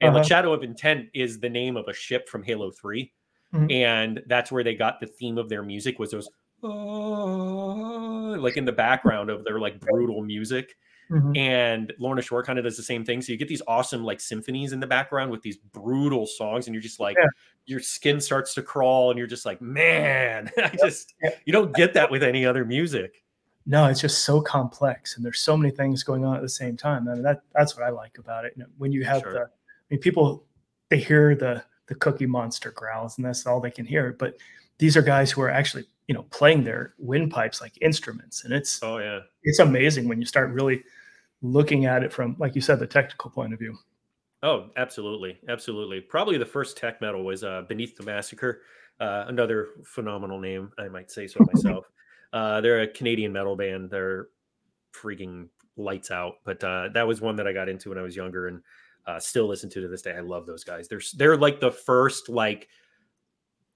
A: and like
B: Uh-huh.
A: shadow of intent is the name of a ship from halo 3
B: Mhm.
A: and that's where they got the theme of their music was those "Ah," like in the background of their like brutal music
B: Mhm.
A: and Lorna Shore kind of does the same thing. So you get these awesome like symphonies in the background with these brutal songs, and you're just like,
B: Yeah.
A: your skin starts to crawl, and you're just like, man, I just
B: Yeah.
A: you don't get that with any other music.
B: No, it's just so complex, and there's so many things going on at the same time. I mean, that that's what I like about it. You know, when you have
A: Sure.
B: the, mean, people they hear the the Cookie Monster growls, and that's all they can hear. But these are guys who are actually, you know, playing their windpipes like instruments, and it's
A: Oh yeah,
B: it's amazing when you start really looking at it from, like you said, the technical point of view.
A: oh absolutely, absolutely. Probably the first tech metal was uh, Beneath the Massacre, uh, another phenomenal name, I might say so myself. uh, they're a Canadian metal band. They're freaking lights out. But uh, that was one that I got into when I was younger and uh, still listen to to this day. I love those guys. They're they're like the first like,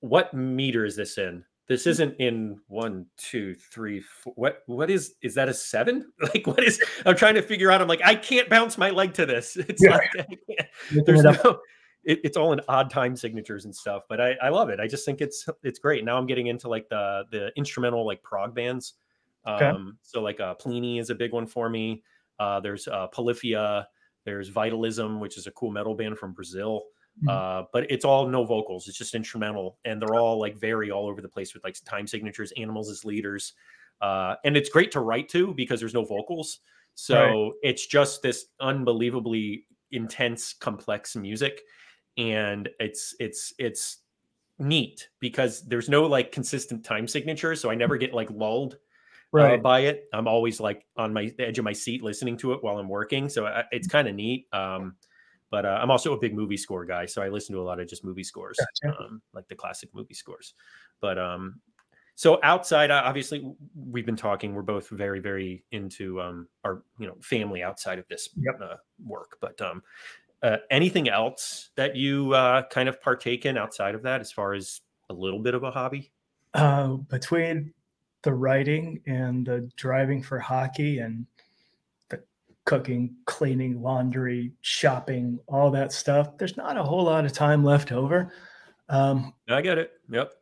A: what meter is this in? This isn't in one, two, three, four. What what is is that a seven? Like what is? I'm trying to figure out. I'm like I can't bounce my leg to this. It's
B: Yeah.
A: like there's no. It, it's all in odd time signatures and stuff, but I, I love it. I just think it's it's great. Now I'm getting into like the the instrumental like prog bands.
B: Okay.
A: Um, so like uh, Plini is a big one for me. Uh, there's uh, Polyphia. There's Vitalism, which is a cool metal band from Brazil.
B: Mhm.
A: Uh, but it's all no vocals. It's just instrumental, and they're all like vary all over the place with like time signatures, animals as leaders, uh, and it's great to write to because there's no vocals. So it's just this unbelievably intense, complex music, and it's it's it's neat because there's no like consistent time signature, so I never get like lulled uh, by it. I'm always like on my the edge of my seat listening to it while I'm working, so I, it's kind of neat. Um, but uh, I'm also a big movie score guy, so I listen to a lot of just movie scores,
B: Gotcha.
A: um, like the classic movie scores. But um, so outside, uh, obviously, we've been talking. We're both very, very into um, our you know family outside of this
B: Yep.
A: uh, work. But um, uh, anything else that you uh, kind of partake in outside of that, as far as a little bit of a hobby?
B: Uh, between the writing and the driving for hockey and the cooking, cleaning, laundry, shopping, all that stuff, there's not a whole lot of time left over. Um,
A: I get it. Yep.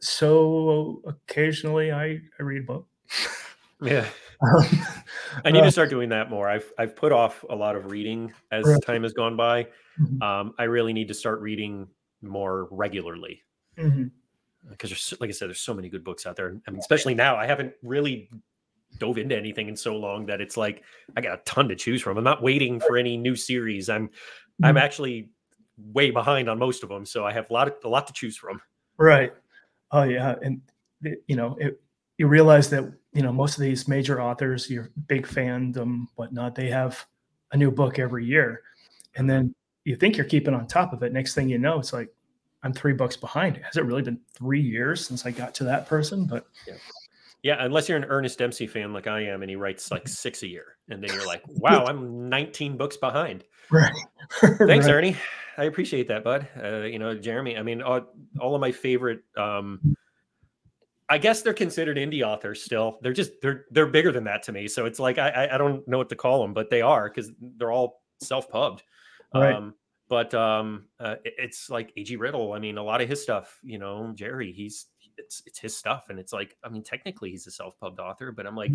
B: so occasionally I, I read a book.
A: Yeah.
B: Um,
A: I need
B: uh,
A: to start doing that more. I've I've put off a lot of reading as
B: Right.
A: time has gone by.
B: Mhm.
A: Um, I really need to start reading more regularly
B: mhm.
A: Because there's like I said, there's so many good books out there. I mean, especially now, I haven't really dove into anything in so long that it's like I got a ton to choose from. I'm not waiting for any new series. I'm I'm
B: Mhm.
A: actually way behind on most of them, so I have a lot of, a lot to choose from.
B: Right. Oh yeah, and you know, it, you realize that you know most of these major authors, your big fandom, whatnot, they have a new book every year, and then you think you're keeping on top of it. Next thing you know, it's like I'm three books behind. Has it really been three years since I got to that person? But
A: Yeah. Yeah, unless you're an Ernest Dempsey fan like I am, and he writes like six a year, and then you're like, "Wow, I'm 19 books behind."
B: Right.
A: Thanks,
B: right.
A: Ernie. I appreciate that, bud. Uh, you know, Jeremy. I mean, all, all of my favorite. Um, I guess they're considered indie authors still. They're just they're they're bigger than that to me. So it's like I I, I don't know what to call them, but they are because they're all self pubbed.
B: Right.
A: Um, but um, uh, it- it's like A.G. Riddle. I mean, a lot of his stuff. You know, Jerry. He's it's it's his stuff, and it's like I mean, technically he's a self pubbed author, but I'm like.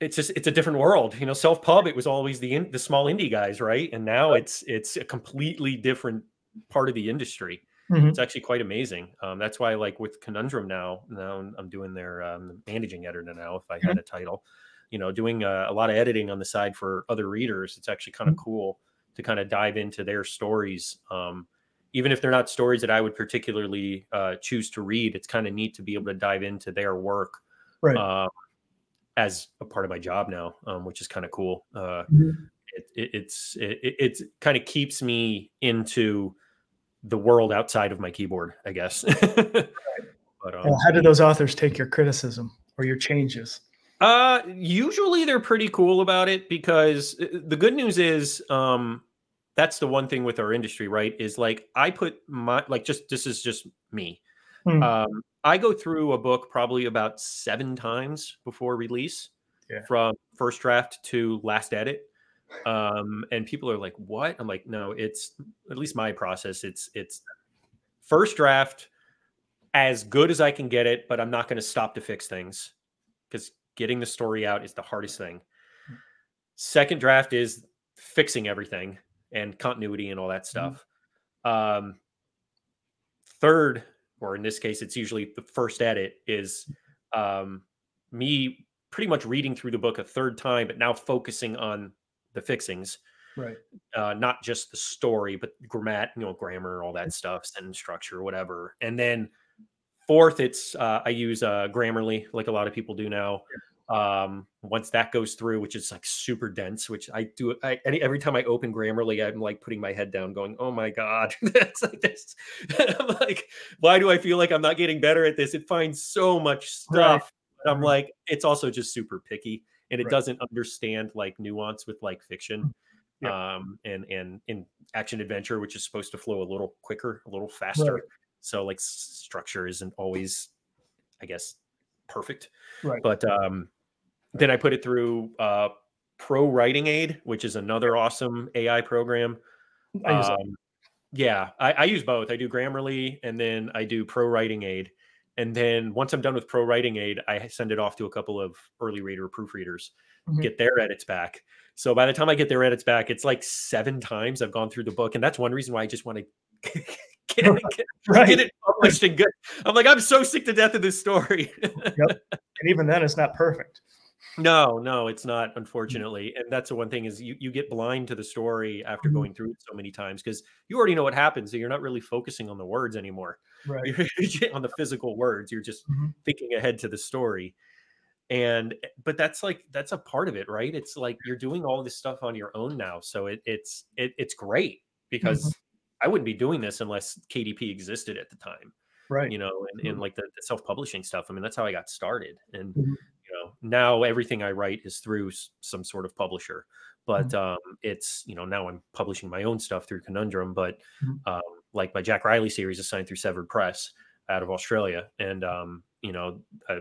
A: It's just it's a different world, you know. Self pub, it was always the in, the small indie guys, right? And now it's it's a completely different part of the industry
B: Mhm.
A: it's actually quite amazing. Um, that's why, like with Conundrum now, now I'm doing their um, managing editor now. If I had a title, you know, doing uh, a lot of editing on the side for other readers, it's actually kind of cool to kind of dive into their stories. Um, even if they're not stories that I would particularly uh, choose to read, it's kind of neat to be able to dive into their work
B: Right.
A: um, as a part of my job now, um, which is kind of cool. Uh,
B: Mhm.
A: it, it, it's it, it it's kind of keeps me into the world outside of my keyboard, I guess. but um,
B: Well, how do those authors take your criticism or your changes?
A: Uh, usually they're pretty cool about it because uh, the good news is um, that's the one thing with our industry, right? Is like I put my like just this is just me.
B: Hmm.
A: Um, I go through a book probably about seven times before release,
B: Yeah.
A: from first draft to last edit. Um, and people are like, "What?" I'm like, "No, it's at least my process. It's it's first draft as good as I can get it, but I'm not going to stop to fix things because getting the story out is the hardest thing. Second draft is fixing everything and continuity and all that stuff. Um, third, or in this case, it's usually the first edit, is um, me pretty much reading through the book a third time, but now focusing on the fixings,
B: Right.
A: uh, not just the story, but grammat, you know, grammar, all that stuff, sentence structure, whatever. And then fourth, it's uh, I use uh, Grammarly, like a lot of people do now. Um, once that goes through, which is like super dense, which I do, I, any, every time I open Grammarly, I'm like putting my head down, going, "Oh my god, that's like this." I'm like, why do I feel like I'm not getting better at this? It finds so much stuff. But I'm
B: Right.
A: like, it's also just super picky, and it
B: Right.
A: doesn't understand like nuance with like fiction,
B: Yeah.
A: um, and and in action adventure, which is supposed to flow a little quicker, a little faster.
B: Right.
A: So like structure isn't always, I guess, perfect.
B: Right.
A: But um, then I put it through uh, Pro Writing Aid, which is another awesome AI program.
B: I use.
A: Um, yeah, I, I use both. I do Grammarly and then I do Pro Writing Aid. And then once I'm done with Pro Writing Aid, I send it off to a couple of early reader proofreaders,
B: Mhm.
A: get their edits back. So by the time I get their edits back, it's like seven times I've gone through the book. And that's one reason why I just want to get, get, get
B: Right.
A: it published and good. I'm like, I'm so sick to death of this story. yep.
B: And even then, it's not perfect.
A: No, no, it's not, unfortunately. And that's the one thing is you you get blind to the story after
B: Mhm.
A: going through it so many times because you already know what happens. So you're not really focusing on the words anymore.
B: Right.
A: You're on the physical words. You're just
B: Mhm.
A: thinking ahead to the story. And eh, but that's like that's a part of it, right? It's like you're doing all this stuff on your own now. So it, it's it, it's great because I wouldn't be doing this unless KDP existed at the time
B: Right.
A: you know, and, and
B: Mhm.
A: like the, the self-publishing stuff. I mean, that's how I got started. And
B: Mhm.
A: You know, now everything I write is through s- some sort of publisher. But um, it's you know now I'm publishing my own stuff through Conundrum. But
B: Mhm.
A: um, like my Jack Riley series is signed through Severed Press out of Australia, and um, you know, uh,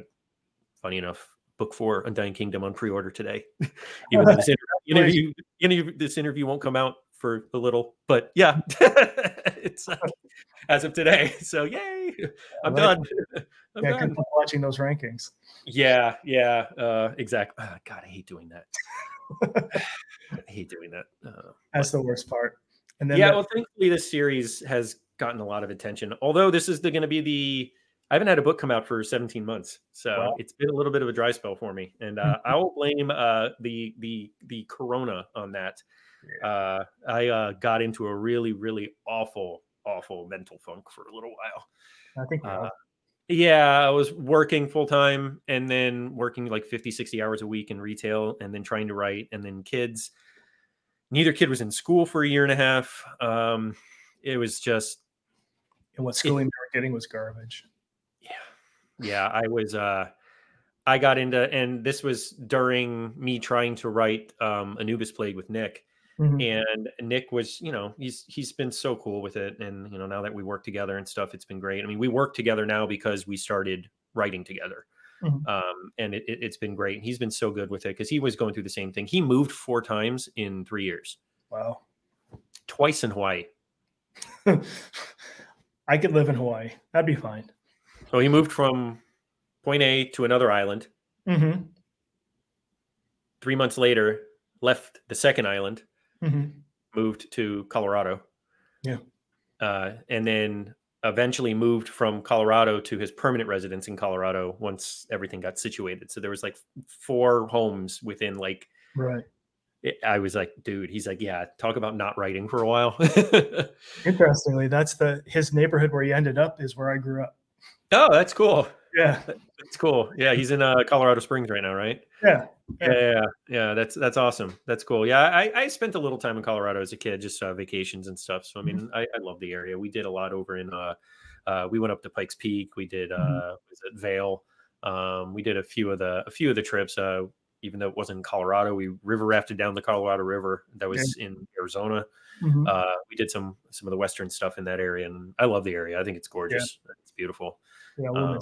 A: funny enough, book four, Undying Kingdom, on pre-order today. Even though this inter- interview, interview, this interview won't come out for a little, but yeah, it's uh, as of today. So yay, I'm done.
B: Yeah, good luck watching those rankings.
A: Yeah, yeah, uh, exactly. God, I hate doing that. I hate doing that. Uh,
B: That's the worst part. And then
A: yeah, well, thankfully this series has gotten a lot of attention. Although this is going to be the I haven't had a book come out for 17 months, so
B: Wow.
A: it's been a little bit of a dry spell for me, and uh, I will blame uh, the the the Corona on that. Uh, I uh, got into a really really awful awful mental funk for a little while.
B: I think
A: Uh, yeah, I was working full time and then working like 50, 60 hours a week in retail and then trying to write and then kids. Neither kid was in school for a year and a half. Um, it was just,
B: and what schooling they were getting was garbage.
A: yeah, yeah, I was. uh I got into, and this was during me trying to write um, Anubis Plague with Nick,
B: Mhm.
A: and Nick was, you know, he's he's been so cool with it, and you know, now that we work together and stuff, it's been great. I mean, we work together now because we started writing together,
B: Mhm.
A: um, and it, it, it's been great. He's been so good with it because he was going through the same thing. He moved four times in three years,
B: Wow.
A: twice in Hawaii.
B: I could live in Hawaii. That'd be fine.
A: So he moved from point A to another island.
B: hmm
A: Three months later, left the second island,
B: hmm
A: moved to Colorado.
B: Yeah.
A: Uh, and then eventually moved from Colorado to his permanent residence in Colorado once everything got situated. So there was like four homes within like
B: Right.
A: it- I was like, dude, he's like, yeah, talk about not writing for a while.
B: Interestingly, that's the his neighborhood where he ended up is where I grew up.
A: oh, that's cool.
B: Yeah.
A: it's cool. Yeah, he's in uh, Colorado Springs right now, right?
B: Yeah.
A: Yeah, yeah, yeah, yeah. That's that's awesome. That's cool. Yeah, I, I spent a little time in Colorado as a kid, just uh, vacations and stuff. So I mean, I, I love the area. We did a lot over in. Uh, uh, we went up to Pikes Peak. We did. Uh,
B: Mhm.
A: was it Vail? Um, we did a few of the a few of the trips. Uh, even though it wasn't in Colorado, we river rafted down the Colorado River. That was in Arizona.
B: Mhm.
A: Uh, we did some some of the western stuff in that area, and I love the area. I think it's gorgeous. It's beautiful.
B: yeah.
A: um,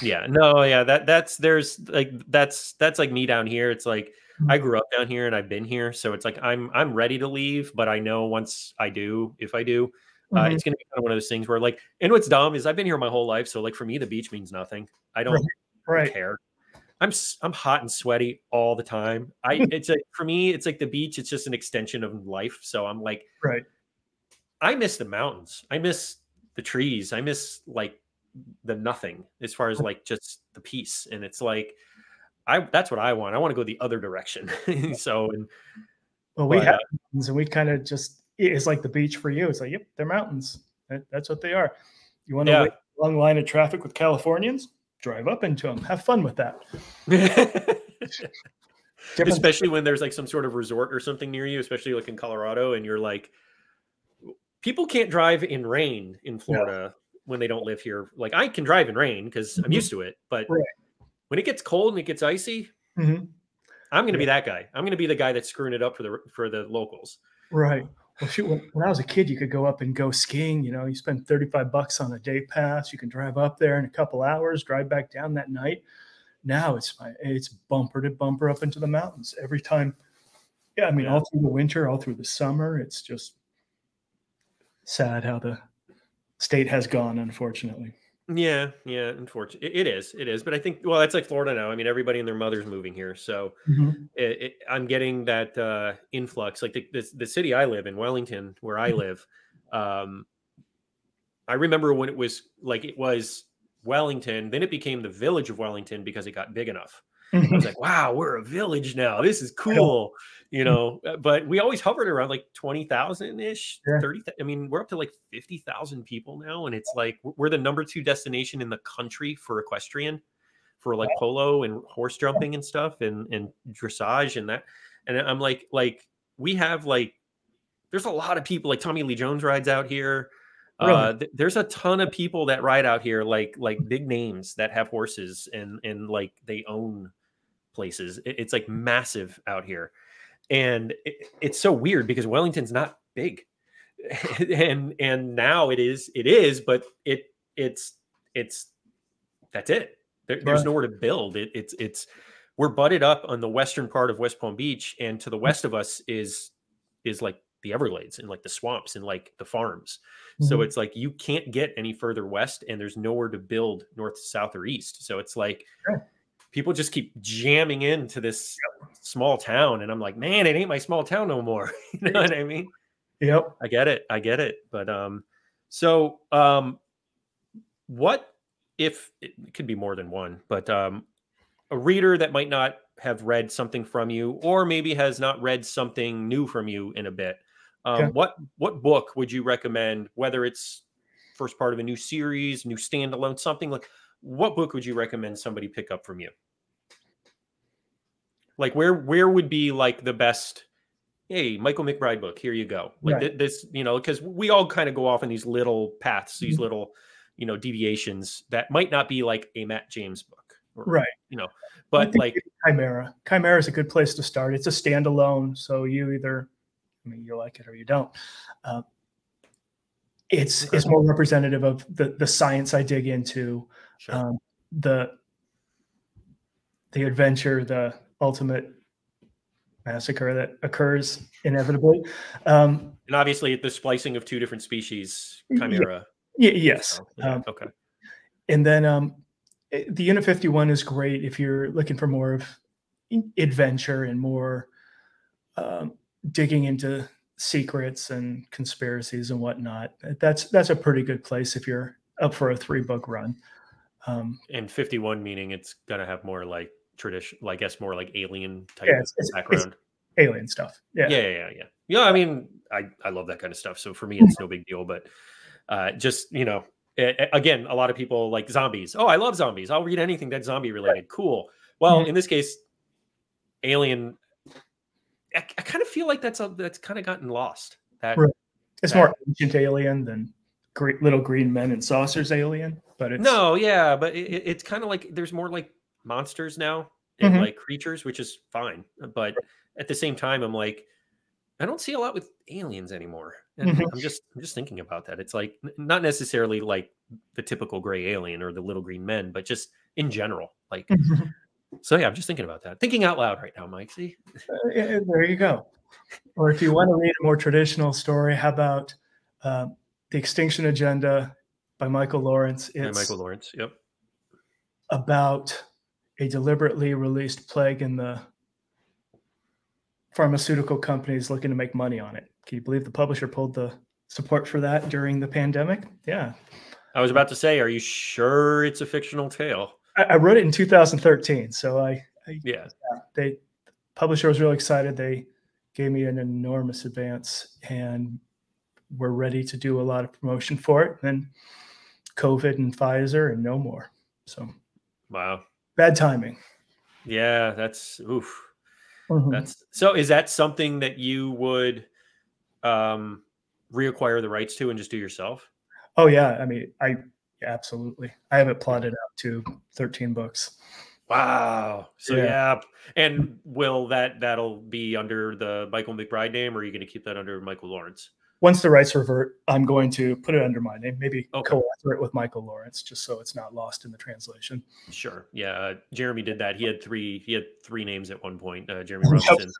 A: Yeah, no, yeah, that that's there's like that's that's like me down here. It's like I grew up down here and I've been here, so it's like I'm I'm ready to leave, but I know once I do, if I do, uh,
B: Mhm.
A: it's gonna be kind of one of those things where like, and what's dumb is I've been here my whole life, so like for me the beach means nothing. I don't
B: right.
A: care. I'm I'm hot and sweaty all the time. I it's like for me it's like the beach. It's just an extension of life. So I'm like
B: Right.
A: I miss the mountains. I miss the trees. I miss like the nothing as far as like just the peace. And it's like I that's what I want. I want to go the other direction. so and
B: Well, we
A: but,
B: have
A: uh,
B: mountains, and we kind of just it's like the beach for you. It's like, yep, they're mountains. That, that's what they are. You want to
A: Yeah.
B: wait a long line of traffic with Californians? Drive up into them. Have fun with that.
A: Especially when there's like some sort of resort or something near you, especially like in Colorado, and you're like, people can't drive in rain in Florida when they don't live here. Like I can drive in rain because I'm
B: Mhm.
A: used to it, but
B: Right.
A: when it gets cold and it gets icy,
B: Mhm.
A: I'm going to be that guy. I'm going to be the guy that's screwing it up for the for the locals.
B: Right. Well, shoot, when, when I was a kid, you could go up and go skiing. You know, you spend 35 bucks on a day pass. You can drive up there in a couple hours, drive back down that night. Now it's my- it's bumper to bumper up into the mountains every time. Yeah, I mean,
A: Yeah.
B: all through the winter, all through the summer, it's just sad how the state has gone, unfortunately.
A: Yeah, yeah. Unfortunately, it is. It is. But I think well, that's like Florida now. I mean, everybody and their mother's moving here, so it, it, I'm getting that uh, influx. Like the, the the city I live in, Wellington, where I
B: Mhm.
A: live. Um, I remember when it was like it was Wellington, then it became the village of Wellington because it got big enough. I was like, wow, we're a village now. This is cool, you know. uh, But we always hovered around like twenty thousand ish,
B: Yeah.
A: thirty. thou- I mean, we're up to like fifty thousand people now, and it's like we're- the number two destination in the country for equestrian, for like polo and horse jumping and stuff, and and dressage and that. And I'm like, like we have like, there's a lot of people. Like Tommy Lee Jones rides out here. Uh, th- there's a ton of people that ride out here, like like big names that have horses and and like they own places. It's like massive out here, and it, it's so weird because Wellington's not big, and and now it is it is, but it it's it's that's it. There, there's
B: Right.
A: nowhere to build. It, it's it's we're butted up on the western part of West Palm Beach, and to the west of us is is like the Everglades and like the swamps and like the farms. So
B: Mhm.
A: it's like you can't get any further west, and there's nowhere to build north, south, or east. So it's like
B: Sure.
A: People just keep jamming into this small town, and I'm like, man, it ain't my small town no more. you know what I mean?
B: Yep.
A: I get it. I get it. But um, so um, what if it could be more than one, but um, a reader that might not have read something from you, or maybe has not read something new from you in a bit. Um,
B: Okay.
A: What what book would you recommend? Whether it's first part of a new series, new standalone, something like what book would you recommend somebody pick up from you? Like where where would be like the best? Hey, Michael McBride book. Here you go. Like
B: Right.
A: thi- this, you know, because we all kind of go off in these little paths, these
B: Mhm.
A: little you know deviations that might not be like a Matt James book, or,
B: right?
A: You know, but like
B: Chimera, Chimera is a good place to start. It's a standalone, so you either, I mean, you like it or you don't. Uh, it's it's more representative of the the science I dig into, sure. um, the the adventure, the ultimate massacre that occurs inevitably. Um,
A: and obviously, the splicing of two different species, chimera.
B: Yeah, yes.
A: So, yeah, um, okay.
B: And then um, eh, the Unit 51 is great if you're looking for more of adventure and more um, digging into secrets and conspiracies and whatnot. That's that's a pretty good place if you're up for a three book run.
A: Um, and 51 meaning it's gonna have more like tradition, I guess more like alien type
B: yeah, it's,
A: background.
B: It's alien stuff. Yeah.
A: yeah. Yeah. Yeah. Yeah. I mean, I, I love that kind of stuff. So for me, it's no big deal, but uh, just, you know, it, again, a lot of people like zombies. Oh, I love zombies. I'll read anything that's zombie related. Cool. Well, mm-hmm. in this case, alien, I, I kind of feel like that's a, that's kind of gotten lost. That
B: right. it's that, more ancient alien than great little green men and saucers alien. But it's
A: no, yeah, but it, it's kind of like there's more like monsters now and mm-hmm. like creatures, which is fine. But at the same time, I'm like, I don't see a lot with aliens anymore. And mm-hmm. I'm just I'm just thinking about that. It's like not necessarily like the typical gray alien or the little green men, but just in general. Like mm-hmm. so yeah, I'm just thinking about that. Thinking out loud right now, Mike. See?
B: Uh, there you go. Or if you want to read a more traditional story, how about uh, The Extinction Agenda by Michael Lawrence?
A: It's by Michael Lawrence, yep.
B: About a deliberately released plague in the pharmaceutical companies looking to make money on it. Can you believe the publisher pulled the support for that during the pandemic? Yeah.
A: I was about to say, are you sure it's a fictional tale?
B: I, I wrote it in 2013, so I, I
A: yeah.
B: yeah. They the publisher was really excited. They gave me an enormous advance, and we're ready to do a lot of promotion for it. And then COVID and Pfizer and no more. So
A: wow,
B: bad timing.
A: Yeah, that's oof. Mm-hmm. That's so. Is that something that you would um, reacquire the rights to and just do yourself?
B: Oh yeah, I mean, I absolutely. I have it plotted out to thirteen books.
A: Wow. So yeah. yeah. and will that that'll be under the Michael McBride name, or are you going to keep that under Michael Lawrence?
B: Once the rights revert, I'm going to put it under my name, maybe okay. co-author it with Michael Lawrence, just so it's not lost in the translation.
A: Sure. Yeah. Uh, Jeremy did that. He had three. He had three names at one point. Uh, Jeremy Robinson.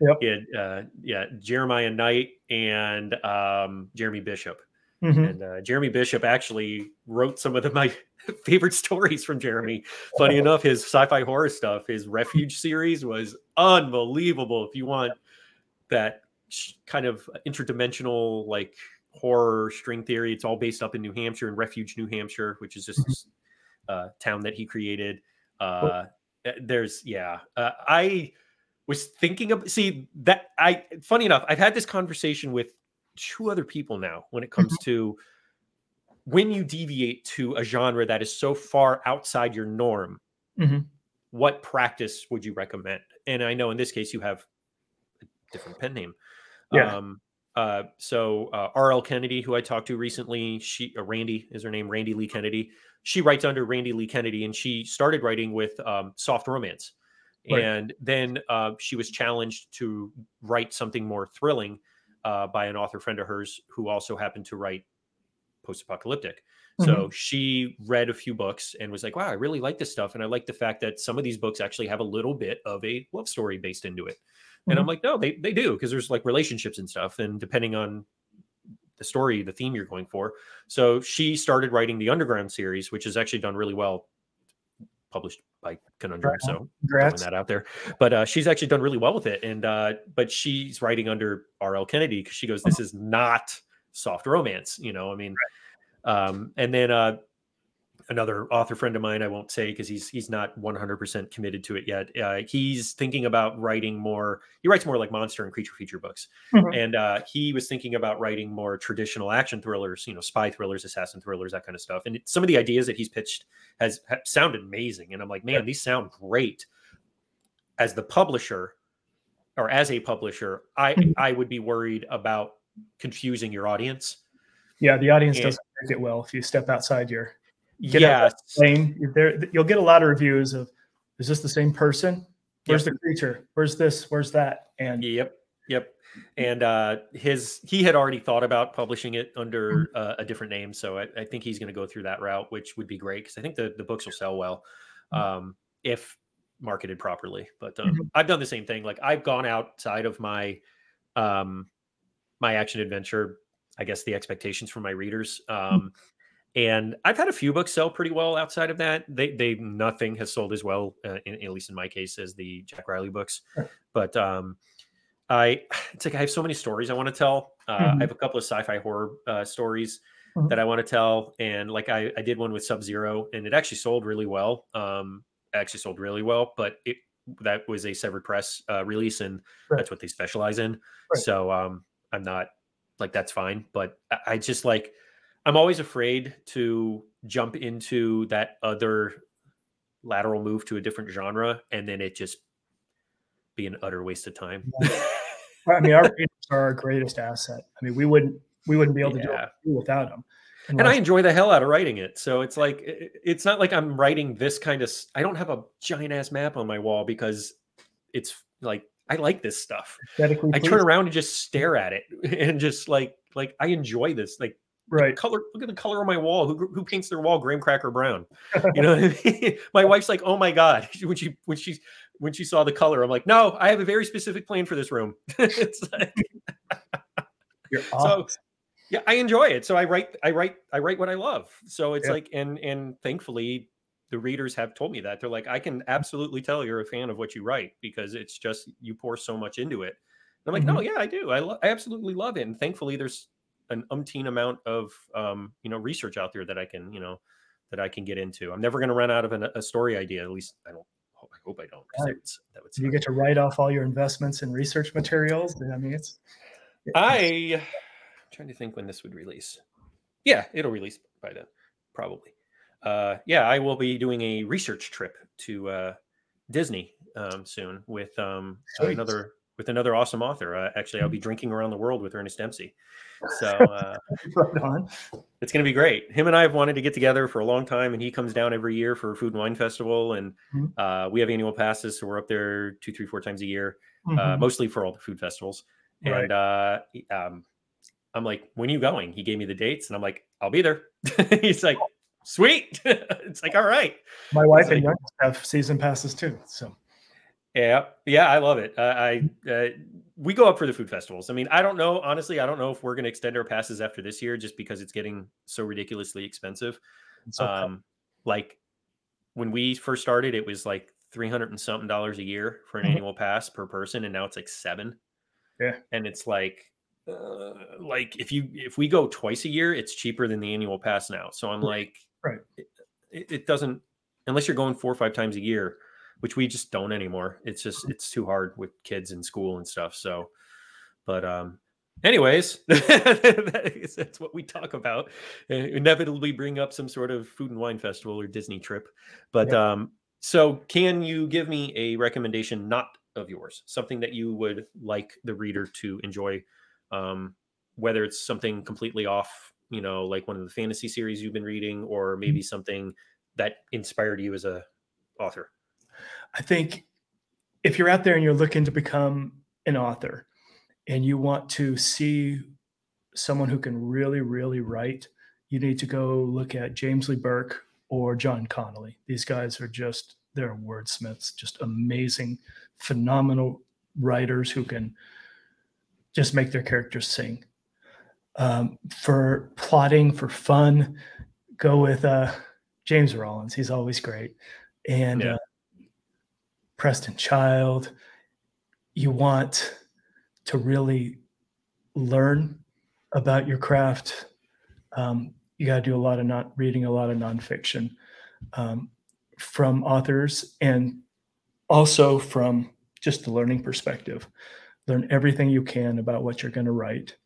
A: Yep. He had, uh, yeah, Jeremiah Knight and um, Jeremy Bishop. Mm-hmm. And uh, Jeremy Bishop actually wrote some of the, my favorite stories from Jeremy. Funny enough, his sci-fi horror stuff, his Refuge series was unbelievable. If you want that kind of interdimensional like horror string theory. It's all based up in New Hampshire in Refuge, New Hampshire, which is just mm-hmm. this uh, town that he created. Uh, eh, there's yeah, uh, I was thinking of see that I funny enough, I've had this conversation with two other people now when it comes mm-hmm. to when you deviate to a genre that is so far outside your norm. Mm-hmm. What practice would you recommend? And I know in this case you have a different pen name.
B: Yeah. Um,
A: uh,
B: so
A: uh, R.L. Kennedy, who I talked to recently, she uh, Randy is her name, Randy Lee Kennedy. She writes under Randy Lee Kennedy, and she started writing with um, soft romance, right. and then uh, she was challenged to write something more thrilling uh, by an author friend of hers who also happened to write post-apocalyptic. Mm-hmm. So she read a few books and was like, "Wow, I really like this stuff, and I like the fact that some of these books actually have a little bit of a love story based into it." And mm-hmm. I'm like, no, they they do because there's like relationships and stuff, and depending on the story, the theme you're going for. So she started writing the Underground series, which has actually done really well, published by Conundrum. Right. So throwing that out there, but uh, she's actually done really well with it. And uh, but she's writing under R.L. Kennedy because she goes, this is not soft romance. You know, I mean, right. um, and then uh, another author friend of mine i won't say because he's he's not 100% committed to it yet uh, he's thinking about writing more he writes more like monster and creature feature books mm-hmm. and uh, he was thinking about writing more traditional action thrillers you know spy thrillers assassin thrillers that kind of stuff and it, some of the ideas that he's pitched has, has sounded amazing and i'm like man yeah. these sound great as the publisher or as a publisher i mm-hmm. i would be worried about confusing your audience
B: Yeah, the audience
A: And-
B: doesn't take it well if you step outside your Get
A: yeah,
B: There, you'll get a lot of reviews of, "Is this the same person? Where's the creature? Where's this? Where's that?" And
A: Yep. Yep. And uh his he had already thought about publishing it under uh, a different name, so I, I think he's going to go through that route, which would be great because I think the the books will sell well um, if marketed properly. But um,
B: Mhm.
A: I've done the same thing. Like I've gone outside of my um my action adventure, I guess the expectations from my readers. Um, and I've had a few books sell pretty well outside of that. They they nothing has sold as well, uh, in, at least in my case, as the Jack Riley books. But um, I it's like I have so many stories I want to tell. Uh,
B: Mhm.
A: I have a couple of sci-fi horror uh, stories
B: Mhm.
A: that I want to tell, and like I I did one with Sub Zero, and it actually sold really well. Um, actually sold really well, but it that was a Severed Press uh, release, and
B: Right.
A: that's what they specialize in.
B: Right.
A: So um, I'm not like that's fine, but I, I just like I'm always afraid to jump into that other lateral move to a different genre, and then it just be an utter waste of time.
B: I mean, our readers are our greatest asset. I mean, we wouldn't we wouldn't be able to do
A: Yeah.
B: it without them.
A: and I enjoy the hell out of writing it. So it's like it's not like I'm writing this kind of. I don't have a giant ass map on my wall because it's like I like this stuff. I turn around and just stare at it and just like like I enjoy this. Like
B: right.
A: color. Look at the color on my wall. Who who paints their wall graham cracker brown? You know, I mean? my wife's like, oh my god, when she when she when she saw the color, I'm like, no, I have a very specific plan for this room. it's like, so yeah i enjoy it so i write i write i write what i love so it's
B: Yeah.
A: like and and thankfully the readers have told me that they're like i can mm-hmm. absolutely tell you're a fan of what you write because it's just you pour so much into it and i'm like no mm-hmm. yeah i do i, lo- I absolutely love it and thankfully there's an umpteen amount of um you know research out there that i can you know that i can get into i'm never going to run out of an, a story idea at least i don't i hope i don't.
B: Right.
A: that would,
B: you get to write off all your investments in research materials. I mean, it's
A: I trying to think when this would release. Yeah, it'll release by then, probably. Uh, yeah, I will be doing a research trip to uh, Disney um, soon with um, another with another awesome author. Uh, actually, I'll be drinking around the world with Ernest Dempsey, so uh,
B: right on.
A: it's going to be great. Him and I have wanted to get together for a long time, and he comes down every year for a Food and Wine Festival, and
B: Mhm.
A: uh, we have annual passes, so we're up there two, three, four times a year uh,
B: Mhm.
A: mostly for all the food festivals.
B: Right.
A: And uh, um, I'm like, when are you going? He gave me the dates, and I'm like, I'll be there. He's like, sweet. it's like, all right.
B: My wife
A: it's
B: and
A: like-
B: youngest have season passes too. So
A: Yeah, yeah, I love it. I, I uh, we go up for the food festivals. I mean, I don't know, honestly, I don't know if we're going to extend our passes after this year, just because it's getting so ridiculously expensive. um, like when we first started, it was like three hundred and something dollars a year for an
B: Mhm.
A: annual pass per person, and now it's like seven.
B: Yeah.
A: and it's like, uh, like if you if we go twice a year, it's cheaper than the annual pass now. So I'm like,
B: Right.
A: it it doesn't unless you're going four or five times a year, which we just don't anymore. It's just it's too hard with kids in school and stuff. So, but um, anyways, that is- what we talk about. Uh, inevitably, bring up some sort of food and wine festival or Disney trip. But um, so can you give me a recommendation not of yours, something that you would like the reader to enjoy? Um, whether it's something completely off, you know, like one of the fantasy series you've been reading, or maybe something that inspired you as a author.
B: I think if you're out there and you're looking to become an author and you want to see someone who can really, really write, you need to go look at James Lee Burke or John Connolly. These guys are just, they're wordsmiths, just amazing, phenomenal writers who can just make their characters sing. Um, for plotting, for fun, go with uh, James Rollins. He's always great. And
A: Yeah.
B: uh, Preston Child. You want to really learn about your craft. Um, you got to do a lot of not reading a lot of nonfiction um, from authors and also from just the learning perspective. Learn everything you can about what you're going to write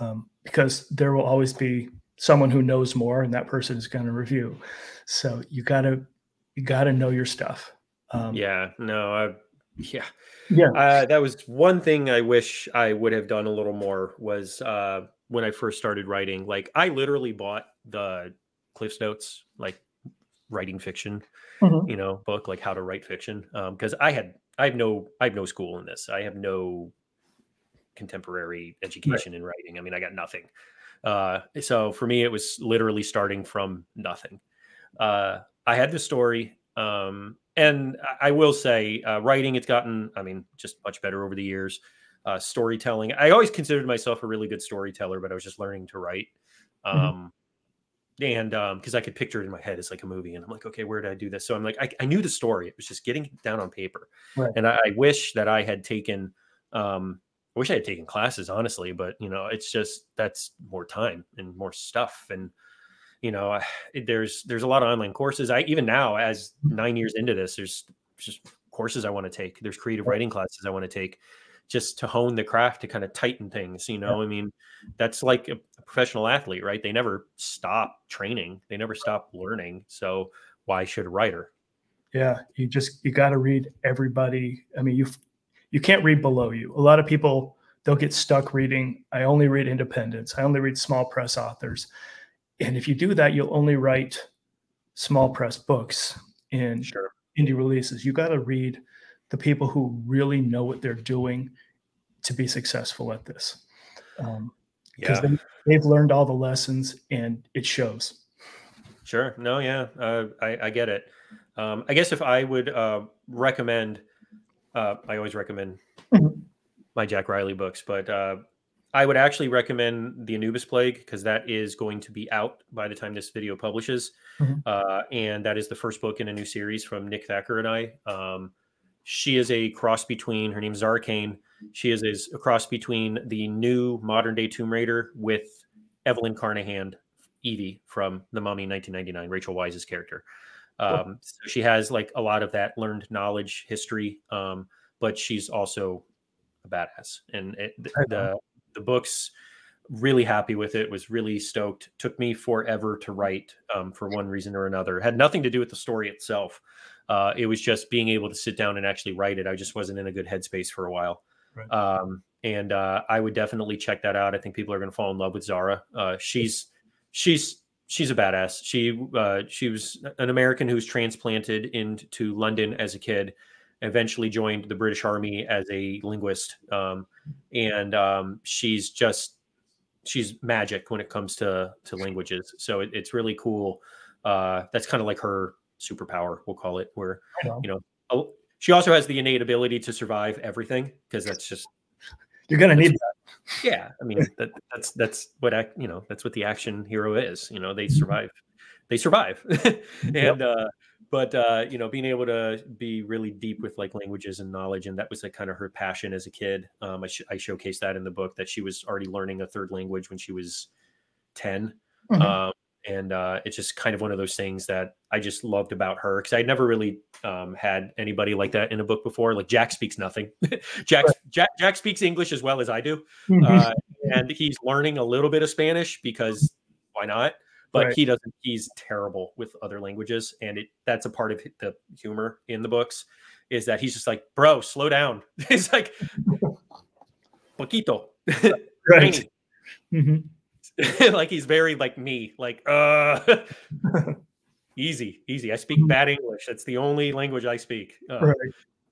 B: um, because there will always be someone who knows more and that person is going to review. So you got to you got to know your stuff. Um,
A: Yeah, no, I, yeah,
B: Yeah.
A: Uh, that was one thing I wish I would have done a little more was uh, when I first started writing. Like I literally bought the Cliff's Notes, like writing fiction,
B: Mhm.
A: you know, book like how to write fiction. Um, because I had I have no I have no school in this. I have no contemporary education in writing. I mean, I got nothing. Uh, so for me, it was literally starting from nothing. Uh, I had the story, um, and I will say, uh, writing it's gotten, I mean, just much better over the years. Uh, storytelling, I always considered myself a really good storyteller, but I was just learning to write.
B: Mhm.
A: Um, and um because i could picture it in my head it's like a movie and i'm like okay where did i do this so i'm like i, I knew the story it was just getting it down on paper
B: Right.
A: and I, I wish that i had taken um i wish i had taken classes honestly but you know it's just that's more time and more stuff and you know there's there's a lot of online courses i even now as hmm. nine years into this there's just courses i want to take there's creative writing classes i want to take just to hone the craft to kind of tighten things you know i mean that's like a, a professional athlete right they never stop training they never stop learning so why should a writer
B: Yeah, you just you got to read everybody. I mean, you you can't read below you. A lot of people they'll get stuck reading. I only read independents. I only read small press authors. And if you do that, you'll only write small press books and
A: sure
B: indie releases. You got to read the people who really know what they're doing to be successful at this. Um, because
A: yeah
B: they, they've learned all the lessons and it shows.
A: Sure. No, yeah, uh, I, I get it. Um, I guess if I would uh, recommend, uh, I always recommend
B: Mhm.
A: my Jack Riley books, but uh, I would actually recommend The Anubis Plague because that is going to be out by the time this video publishes.
B: Mhm.
A: Uh, and that is the first book in a new series from Nick Thacker and I. Um, she is a cross between, her name is Zara Kane. She is, is a cross between the new modern day Tomb Raider with Evelyn Carnahan Evie from The Mummy 1999, Rachel Weisz's character. Um, so she has like a lot of that learned knowledge, history, um, but she's also a badass. And it, th-
B: Right on.
A: the the book's really happy with it. Was really stoked. Took me forever to write um, for one reason or another. Had nothing to do with the story itself. Uh, it was just being able to sit down and actually write it. I just wasn't in a good headspace for a while.
B: Right.
A: Um, and uh, I would definitely check that out. I think people are going to fall in love with Zara. Uh, she's she's she's a badass. She uh, she was an American who was transplanted into London as a kid, eventually joined the British Army as a linguist, um, and um, she's just she's magic when it comes to to languages. So it, it's really cool. Uh, that's kind of like her superpower, we'll call it, where
B: know.
A: you know a- she also has the innate ability to survive everything because that's just
B: You're going to need that.
A: yeah i mean that, that's that's what you know that's what the action hero is you know they survive they survive and uh but uh you know being able to be really deep with like languages and knowledge and that was like kind of her passion as a kid um i, sh- I showcased that in the book that she was already learning a third language when she was 10
B: Mhm.
A: um and uh, it's just kind of one of those things that I just loved about her because I never really um, had anybody like that in a book before. Like Jack speaks nothing. Jack, Jack Jack speaks English as well as I do,
B: Mhm.
A: uh, and he's learning a little bit of Spanish because why not? But
B: Right.
A: he doesn't. He's terrible with other languages, and it that's a part of the humor in the books is that he's just like, bro, slow down. He's like, poquito,
B: right. Mhm.
A: like he's very like me, like uh easy, easy. I speak bad English. That's the only language I speak. Uh,
B: Right.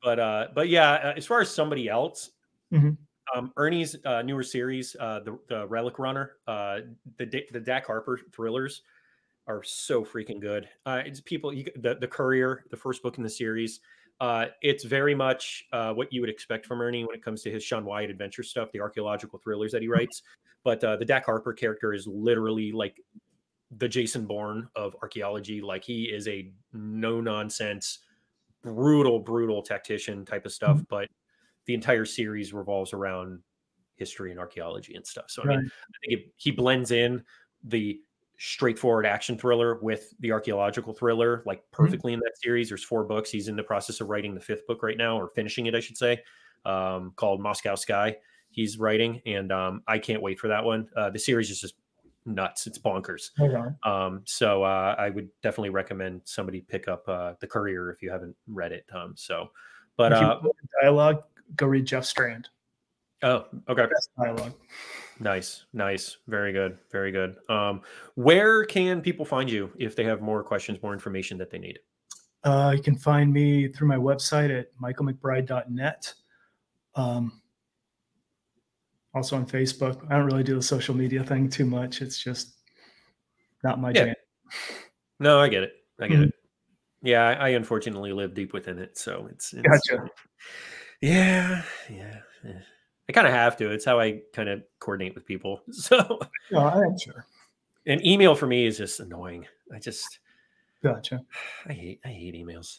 A: But uh, but yeah, uh, as far as somebody else,
B: Mhm.
A: Um, Ernie's uh, newer series, uh, the the Relic Runner, uh, the the Dak Harper thrillers are so freaking good. Uh, it's people, you, the the Courier, the first book in the series. Uh, it's very much uh, what you would expect from Ernie when it comes to his Sean Wyatt adventure stuff, the archaeological thrillers that he writes. But uh, the Dak Harper character is literally like the Jason Bourne of archaeology. Like he is a no nonsense, brutal, brutal tactician type of stuff. But the entire series revolves around history and archaeology and stuff. So I mean, I think it, he blends in the straightforward action thriller with the archaeological thriller like perfectly in that series. There's four books. He's in the process of writing the fifth book right now, or finishing it, I should say, um, called Moscow Sky. He's writing, and um, I can't wait for that one. Uh, the series is just nuts. It's bonkers.
B: On.
A: Um, so uh, I would definitely recommend somebody pick up uh, the Courier if you haven't read it. Um, so, but uh,
B: dialogue, go read Jeff Strand.
A: oh, okay,
B: Best dialogue.
A: Nice, nice, very good, very good. Um, where can people find you if they have more questions, more information that they need?
B: Uh, you can find me through my website at michaelmcbride.net. Um, also on Facebook. I don't really do the social media thing too much. It's just not my
A: Yeah.
B: jam.
A: No, I get it. I get
B: Mhm.
A: it. Yeah, I, I unfortunately live deep within it, so it's, it's
B: Gotcha.
A: Yeah, yeah. yeah. I kind of have to. It's how I kind of coordinate with people. So,
B: No, I'm sure.
A: and email for me is just annoying. I just
B: Gotcha.
A: I hate I hate emails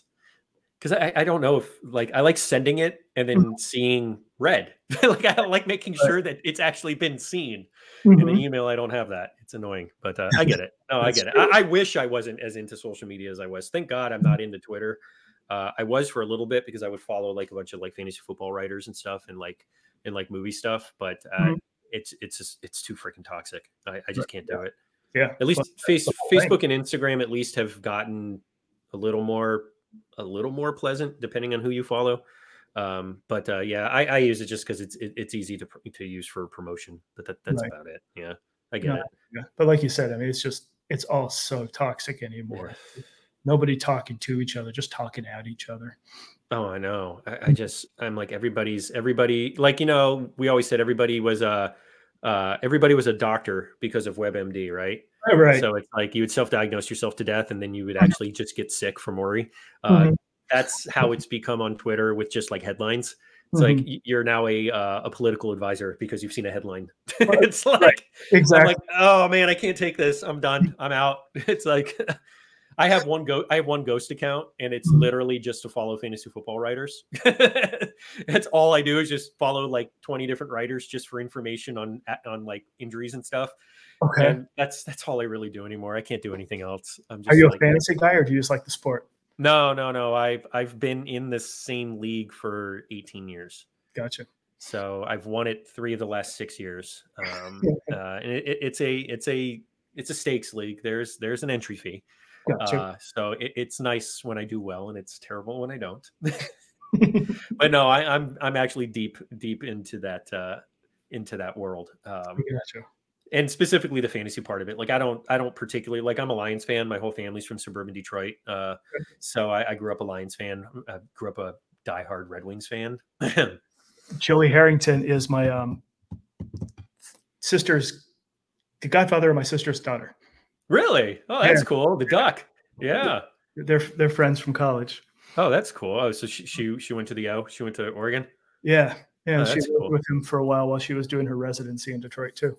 A: because I, I don't know if like I like sending it and then seeing read. like I like making sure that it's actually been seen. In
B: Mhm.
A: an email, I don't have that. It's annoying, but uh, I get it. No, I get it. I, I wish I wasn't as into social media as I was. Thank God I'm not into Twitter. Uh, I was for a little bit because I would follow like a bunch of like fantasy football writers and stuff and like and like movie stuff, but uh,
B: Mhm.
A: it's it's just it's too freaking toxic. I, I just can't do it.
B: Yeah.
A: At least
B: Well,
A: face,
B: whole thing.
A: Facebook and Instagram at least have gotten a little more a little more pleasant depending on who you follow. Um, but uh, yeah, I, I use it just because it's it, it's easy to to use for promotion. But that, that's
B: Right.
A: about it. Yeah, I get
B: No,
A: it.
B: yeah. But like you said, I mean, it's just it's all so toxic anymore. Nobody talking to each other, just talking at each other.
A: Oh, I know. I, I just I'm like everybody's everybody like you know we always said everybody was a uh, everybody was a doctor because of WebMD, right?
B: Right. right.
A: So it's like you would self-diagnose yourself to death, and then you would actually just get sick from worry. Uh,
B: Mhm.
A: That's how it's become on Twitter with just like headlines. It's
B: Mhm.
A: like you're now a uh, a political advisor because you've seen a headline. It's like
B: exactly.
A: like, oh man, I can't take this. I'm done. I'm out. It's like I have one go I have one ghost account and it's
B: Mhm.
A: literally just to follow fantasy football writers. That's all I do is just follow like 20 different writers just for information on on like injuries and stuff.
B: okay.
A: And that's that's all I really do anymore. I can't do anything else. I'm just
B: Are you a fantasy guy or do you just like the sport?
A: no, no, no. I've I've been in this same league for 18 years.
B: Gotcha.
A: So I've won it three of the last six years. Um, uh, and it- it's a it's a it's a stakes league. There's there's an entry fee.
B: Gotcha.
A: Uh, so it, it's nice when I do well, and it's terrible when I don't. but no, I, I'm I'm actually deep deep into that uh, into that world. Um,
B: gotcha.
A: and specifically the fantasy part of it. Like I don't, I don't particularly like. I'm a Lions fan. My whole family's from suburban Detroit, uh, so I, I grew up a Lions fan. I grew up a diehard Red Wings fan.
B: Joey Harrington is my um, sister's, the godfather of my sister's daughter.
A: Really? Oh, that's
B: Yeah.
A: cool. The duck. Yeah.
B: They're they're friends from college.
A: Oh, that's cool. Oh, so she she, she went to the O. She went to Oregon.
B: Yeah, yeah.
A: Oh,
B: she
A: that's
B: lived
A: cool.
B: with him for a while while she was doing her residency in Detroit too.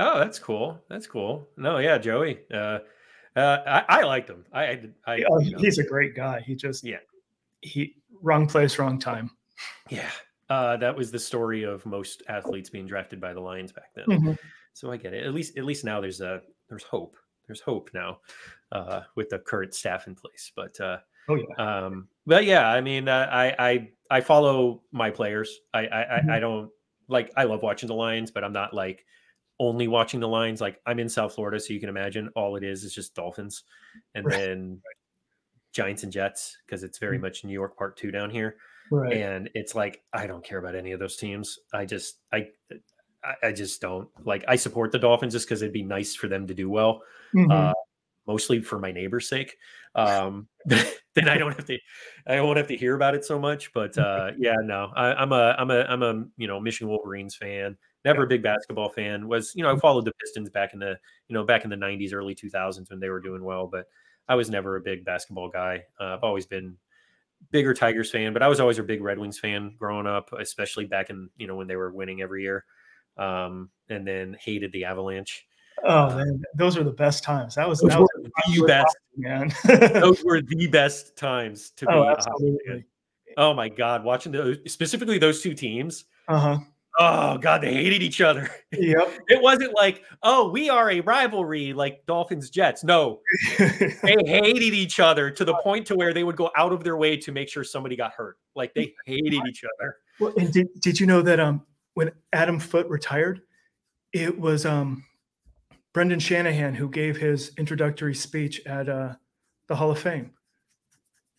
A: Oh, that's cool. That's cool. No, yeah, Joey. Uh, uh, I, I liked him. I, I, I
B: Oh,
A: you know,
B: he's a great guy. He just
A: Yeah.
B: he wrong place, wrong time.
A: yeah. Uh, that was the story of most athletes being drafted by the Lions back then.
B: Mhm.
A: So I get it. At least, at least now there's a there's hope. There's hope now uh, with the current staff in place. But uh,
B: Oh yeah.
A: um, but yeah, I mean, uh, I I I follow my players. I I,
B: Mhm.
A: I I don't like. I love watching the Lions, but I'm not like only watching the Lions. Like I'm in South Florida, so you can imagine all it is is just Dolphins, and
B: Right.
A: then Giants and Jets because it's very
B: Mhm.
A: much New York Part Two down here
B: Right.
A: and it's like I don't care about any of those teams. I just I I, I just don't like. I support the Dolphins just because it'd be nice for them to do well,
B: Mhm.
A: uh, mostly for my neighbor's sake. Um, then I don't have to I won't have to hear about it so much. But uh, yeah, no, I, I'm a I'm a I'm a you know Michigan Wolverines fan. Never a big basketball fan. Was you know I followed the Pistons back in the you know back in the '90s, early 2000s when they were doing well, but I was never a big basketball guy. Uh, I've always been bigger Tigers fan, but I was always a big Red Wings fan growing up, especially back in you know when they were winning every year. Um, and then hated the Avalanche.
B: oh man, those are the best times. That was that was
A: the best.
B: man.
A: Those were the best times to be.
B: oh,
A: hockey
B: absolutely.
A: Oh my god, watching those specifically those two teams.
B: Uh huh.
A: Oh god, they hated each other.
B: Yep.
A: It wasn't like, oh, we are a rivalry like Dolphins Jets. No, they hated each other to the point to where they would go out of their way to make sure somebody got hurt. Like they hated each other.
B: well, and did did you know that um when Adam Foote retired, it was um Brendan Shanahan who gave his introductory speech at uh the Hall of Fame.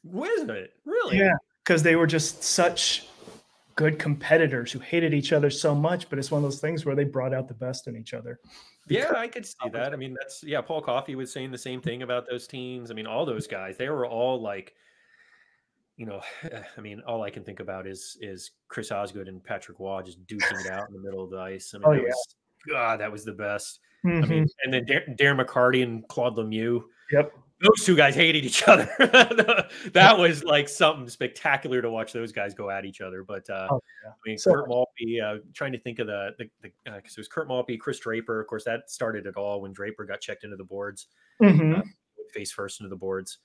A: Was it really?
B: Yeah, because they were just such good competitors who hated each other so much, but it's one of those things where they brought out the best in each other.
A: Yeah, I could see that. I mean, that's yeah. Paul Coffey was saying the same thing about those teams. I mean, all those guys, they were all like, you know, I mean, all I can think about is is Chris Osgood and Patrick Roy just duking it out in the middle of the ice. I mean,
B: Oh,
A: that
B: yeah.
A: was God, that was the best. I
B: Mhm.
A: mean, and then Dar- Darren McCarty and Claude Lemieux,
B: yep.
A: those two guys hated each other. that was like something spectacular to watch those guys go at each other. But uh,
B: Oh, yeah.
A: I mean,
B: So-
A: Kirk Maltby, uh, trying to think of the the because it was Kirk Maltby, Kris Draper. Of course, that started it all when Draper got checked into the boards,
B: Mhm.
A: face first into the boards.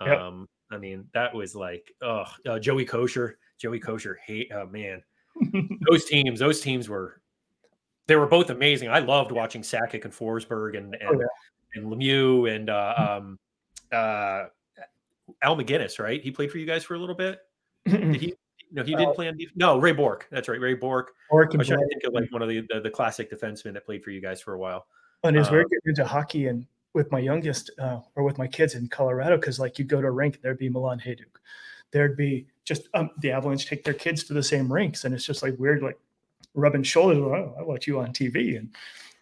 B: Yep.
A: Um, I mean, that was like, oh, uh, Joey Kocur, Joey Kocur, hate, oh man, those teams, those teams were, they were both amazing. I loved watching Sakic and Forsberg and and,
B: Oh, yeah.
A: And Lemieux and uh, um, uh, Al MacInnis, right? He played for you guys for a little bit. Did he? No, he didn't
B: Uh,
A: play on. def- No, Ray Bourque. That's right, Ray Bourque.
B: Ork
A: I
B: and
A: was trying to think of like one of the, the the classic defensemen that played for you guys for a while.
B: and it was very good into hockey and with my youngest uh, or with my kids in Colorado because like you'd go to a rink there'd be Milan Hejduk there'd be just um, the Avalanche take their kids to the same rinks and it's just like weird like rubbing shoulders oh, I watch you on TV and,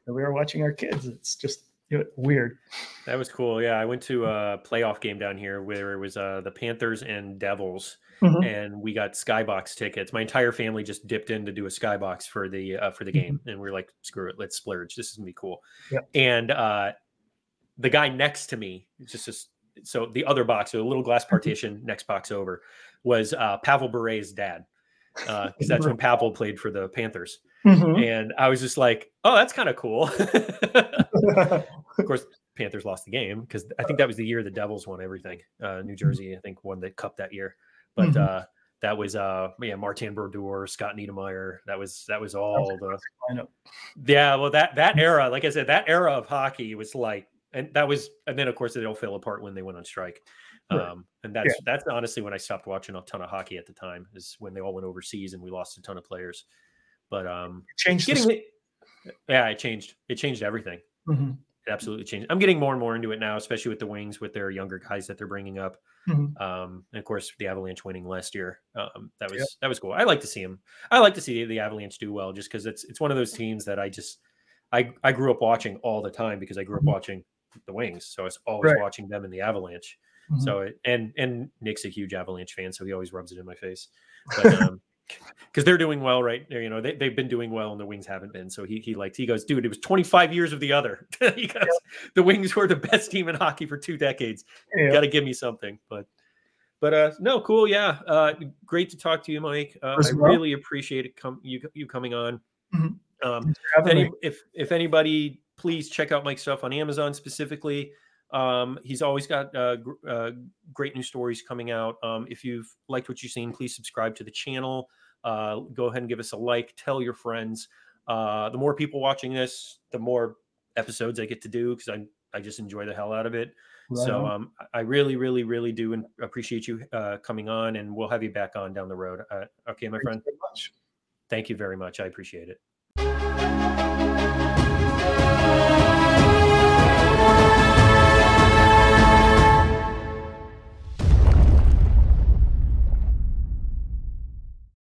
B: and we were watching our kids it's just you know, weird
A: That was cool. Yeah, I went to a playoff game down here where it was uh, the Panthers and Devils,
B: Mhm.
A: and we got skybox tickets. My entire family just dipped in to do a skybox for the uh, for the game, and we are like, "Screw it, let's splurge. This is gonna be cool."
B: Yep.
A: And uh, the guy next to me, just just so the other box, so a little glass partition, next box over, was uh, Pavel Bure's dad, because that's when Pavel played for the Panthers,
B: Mhm.
A: and I was just like, "Oh, that's kind of cool." of course, Panthers lost the game because I think that was the year the Devils won everything. Uh, New Jersey, I think, won the cup that year. But
B: Mhm.
A: uh, that was uh, yeah, Martin Brodeur, Scott Niedermayer. That was that was all the
B: lineup.
A: yeah. Well, that that era, like I said, that era of hockey was like, and that was, and then of course it all fell apart when they went on strike.
B: Right.
A: Um, and that's that's honestly when I stopped watching a ton of hockey at the time is when they all went overseas and we lost a ton of players. But um,
B: Changed
A: getting it, yeah, it changed. It changed everything
B: Mhm.
A: it absolutely changed. I'm getting more and more into it now, especially with the Wings with their younger guys that they're bringing up.
B: Mhm.
A: Um, and of course, the Avalanche winning last year. Um, that was
B: Yep.
A: that was cool. I like to see them. I like to see the Avalanche do well, just because it's it's one of those teams that I just I I grew up watching all the time because I grew up
B: Mhm.
A: watching the Wings, so I was always
B: Right.
A: watching them in the Avalanche.
B: Mhm.
A: So it, and and Nick's a huge Avalanche fan, so he always rubs it in my face. But um because they're doing well, right? You know, they, they've been doing well and the Wings haven't been. So he he likes he goes, dude, it was 25 years of the other. he goes, the Wings were the best team in hockey for two decades.
B: Yeah.
A: Gotta give me something. But but uh no, cool, yeah. Uh great to talk to you, Mike. Uh, I
B: well.
A: really appreciate it come you you coming on.
B: Mhm.
A: Um if, any, if if anybody please check out Mike's stuff on Amazon specifically. Um, he's always got uh, gr- uh, great new stories coming out. Um, if you've liked what you've seen, please subscribe to the channel. Uh, go ahead and give us a like. Tell your friends. Uh, the more people watching this, the more episodes I get to do because I I just enjoy the hell out of it.
B: Right
A: so um, I- really, really, really do appreciate you uh, coming on, and we'll have you back on down the road. Uh, okay, my
B: Thanks
A: friend.
B: very much.
A: Thank you very much. I appreciate it.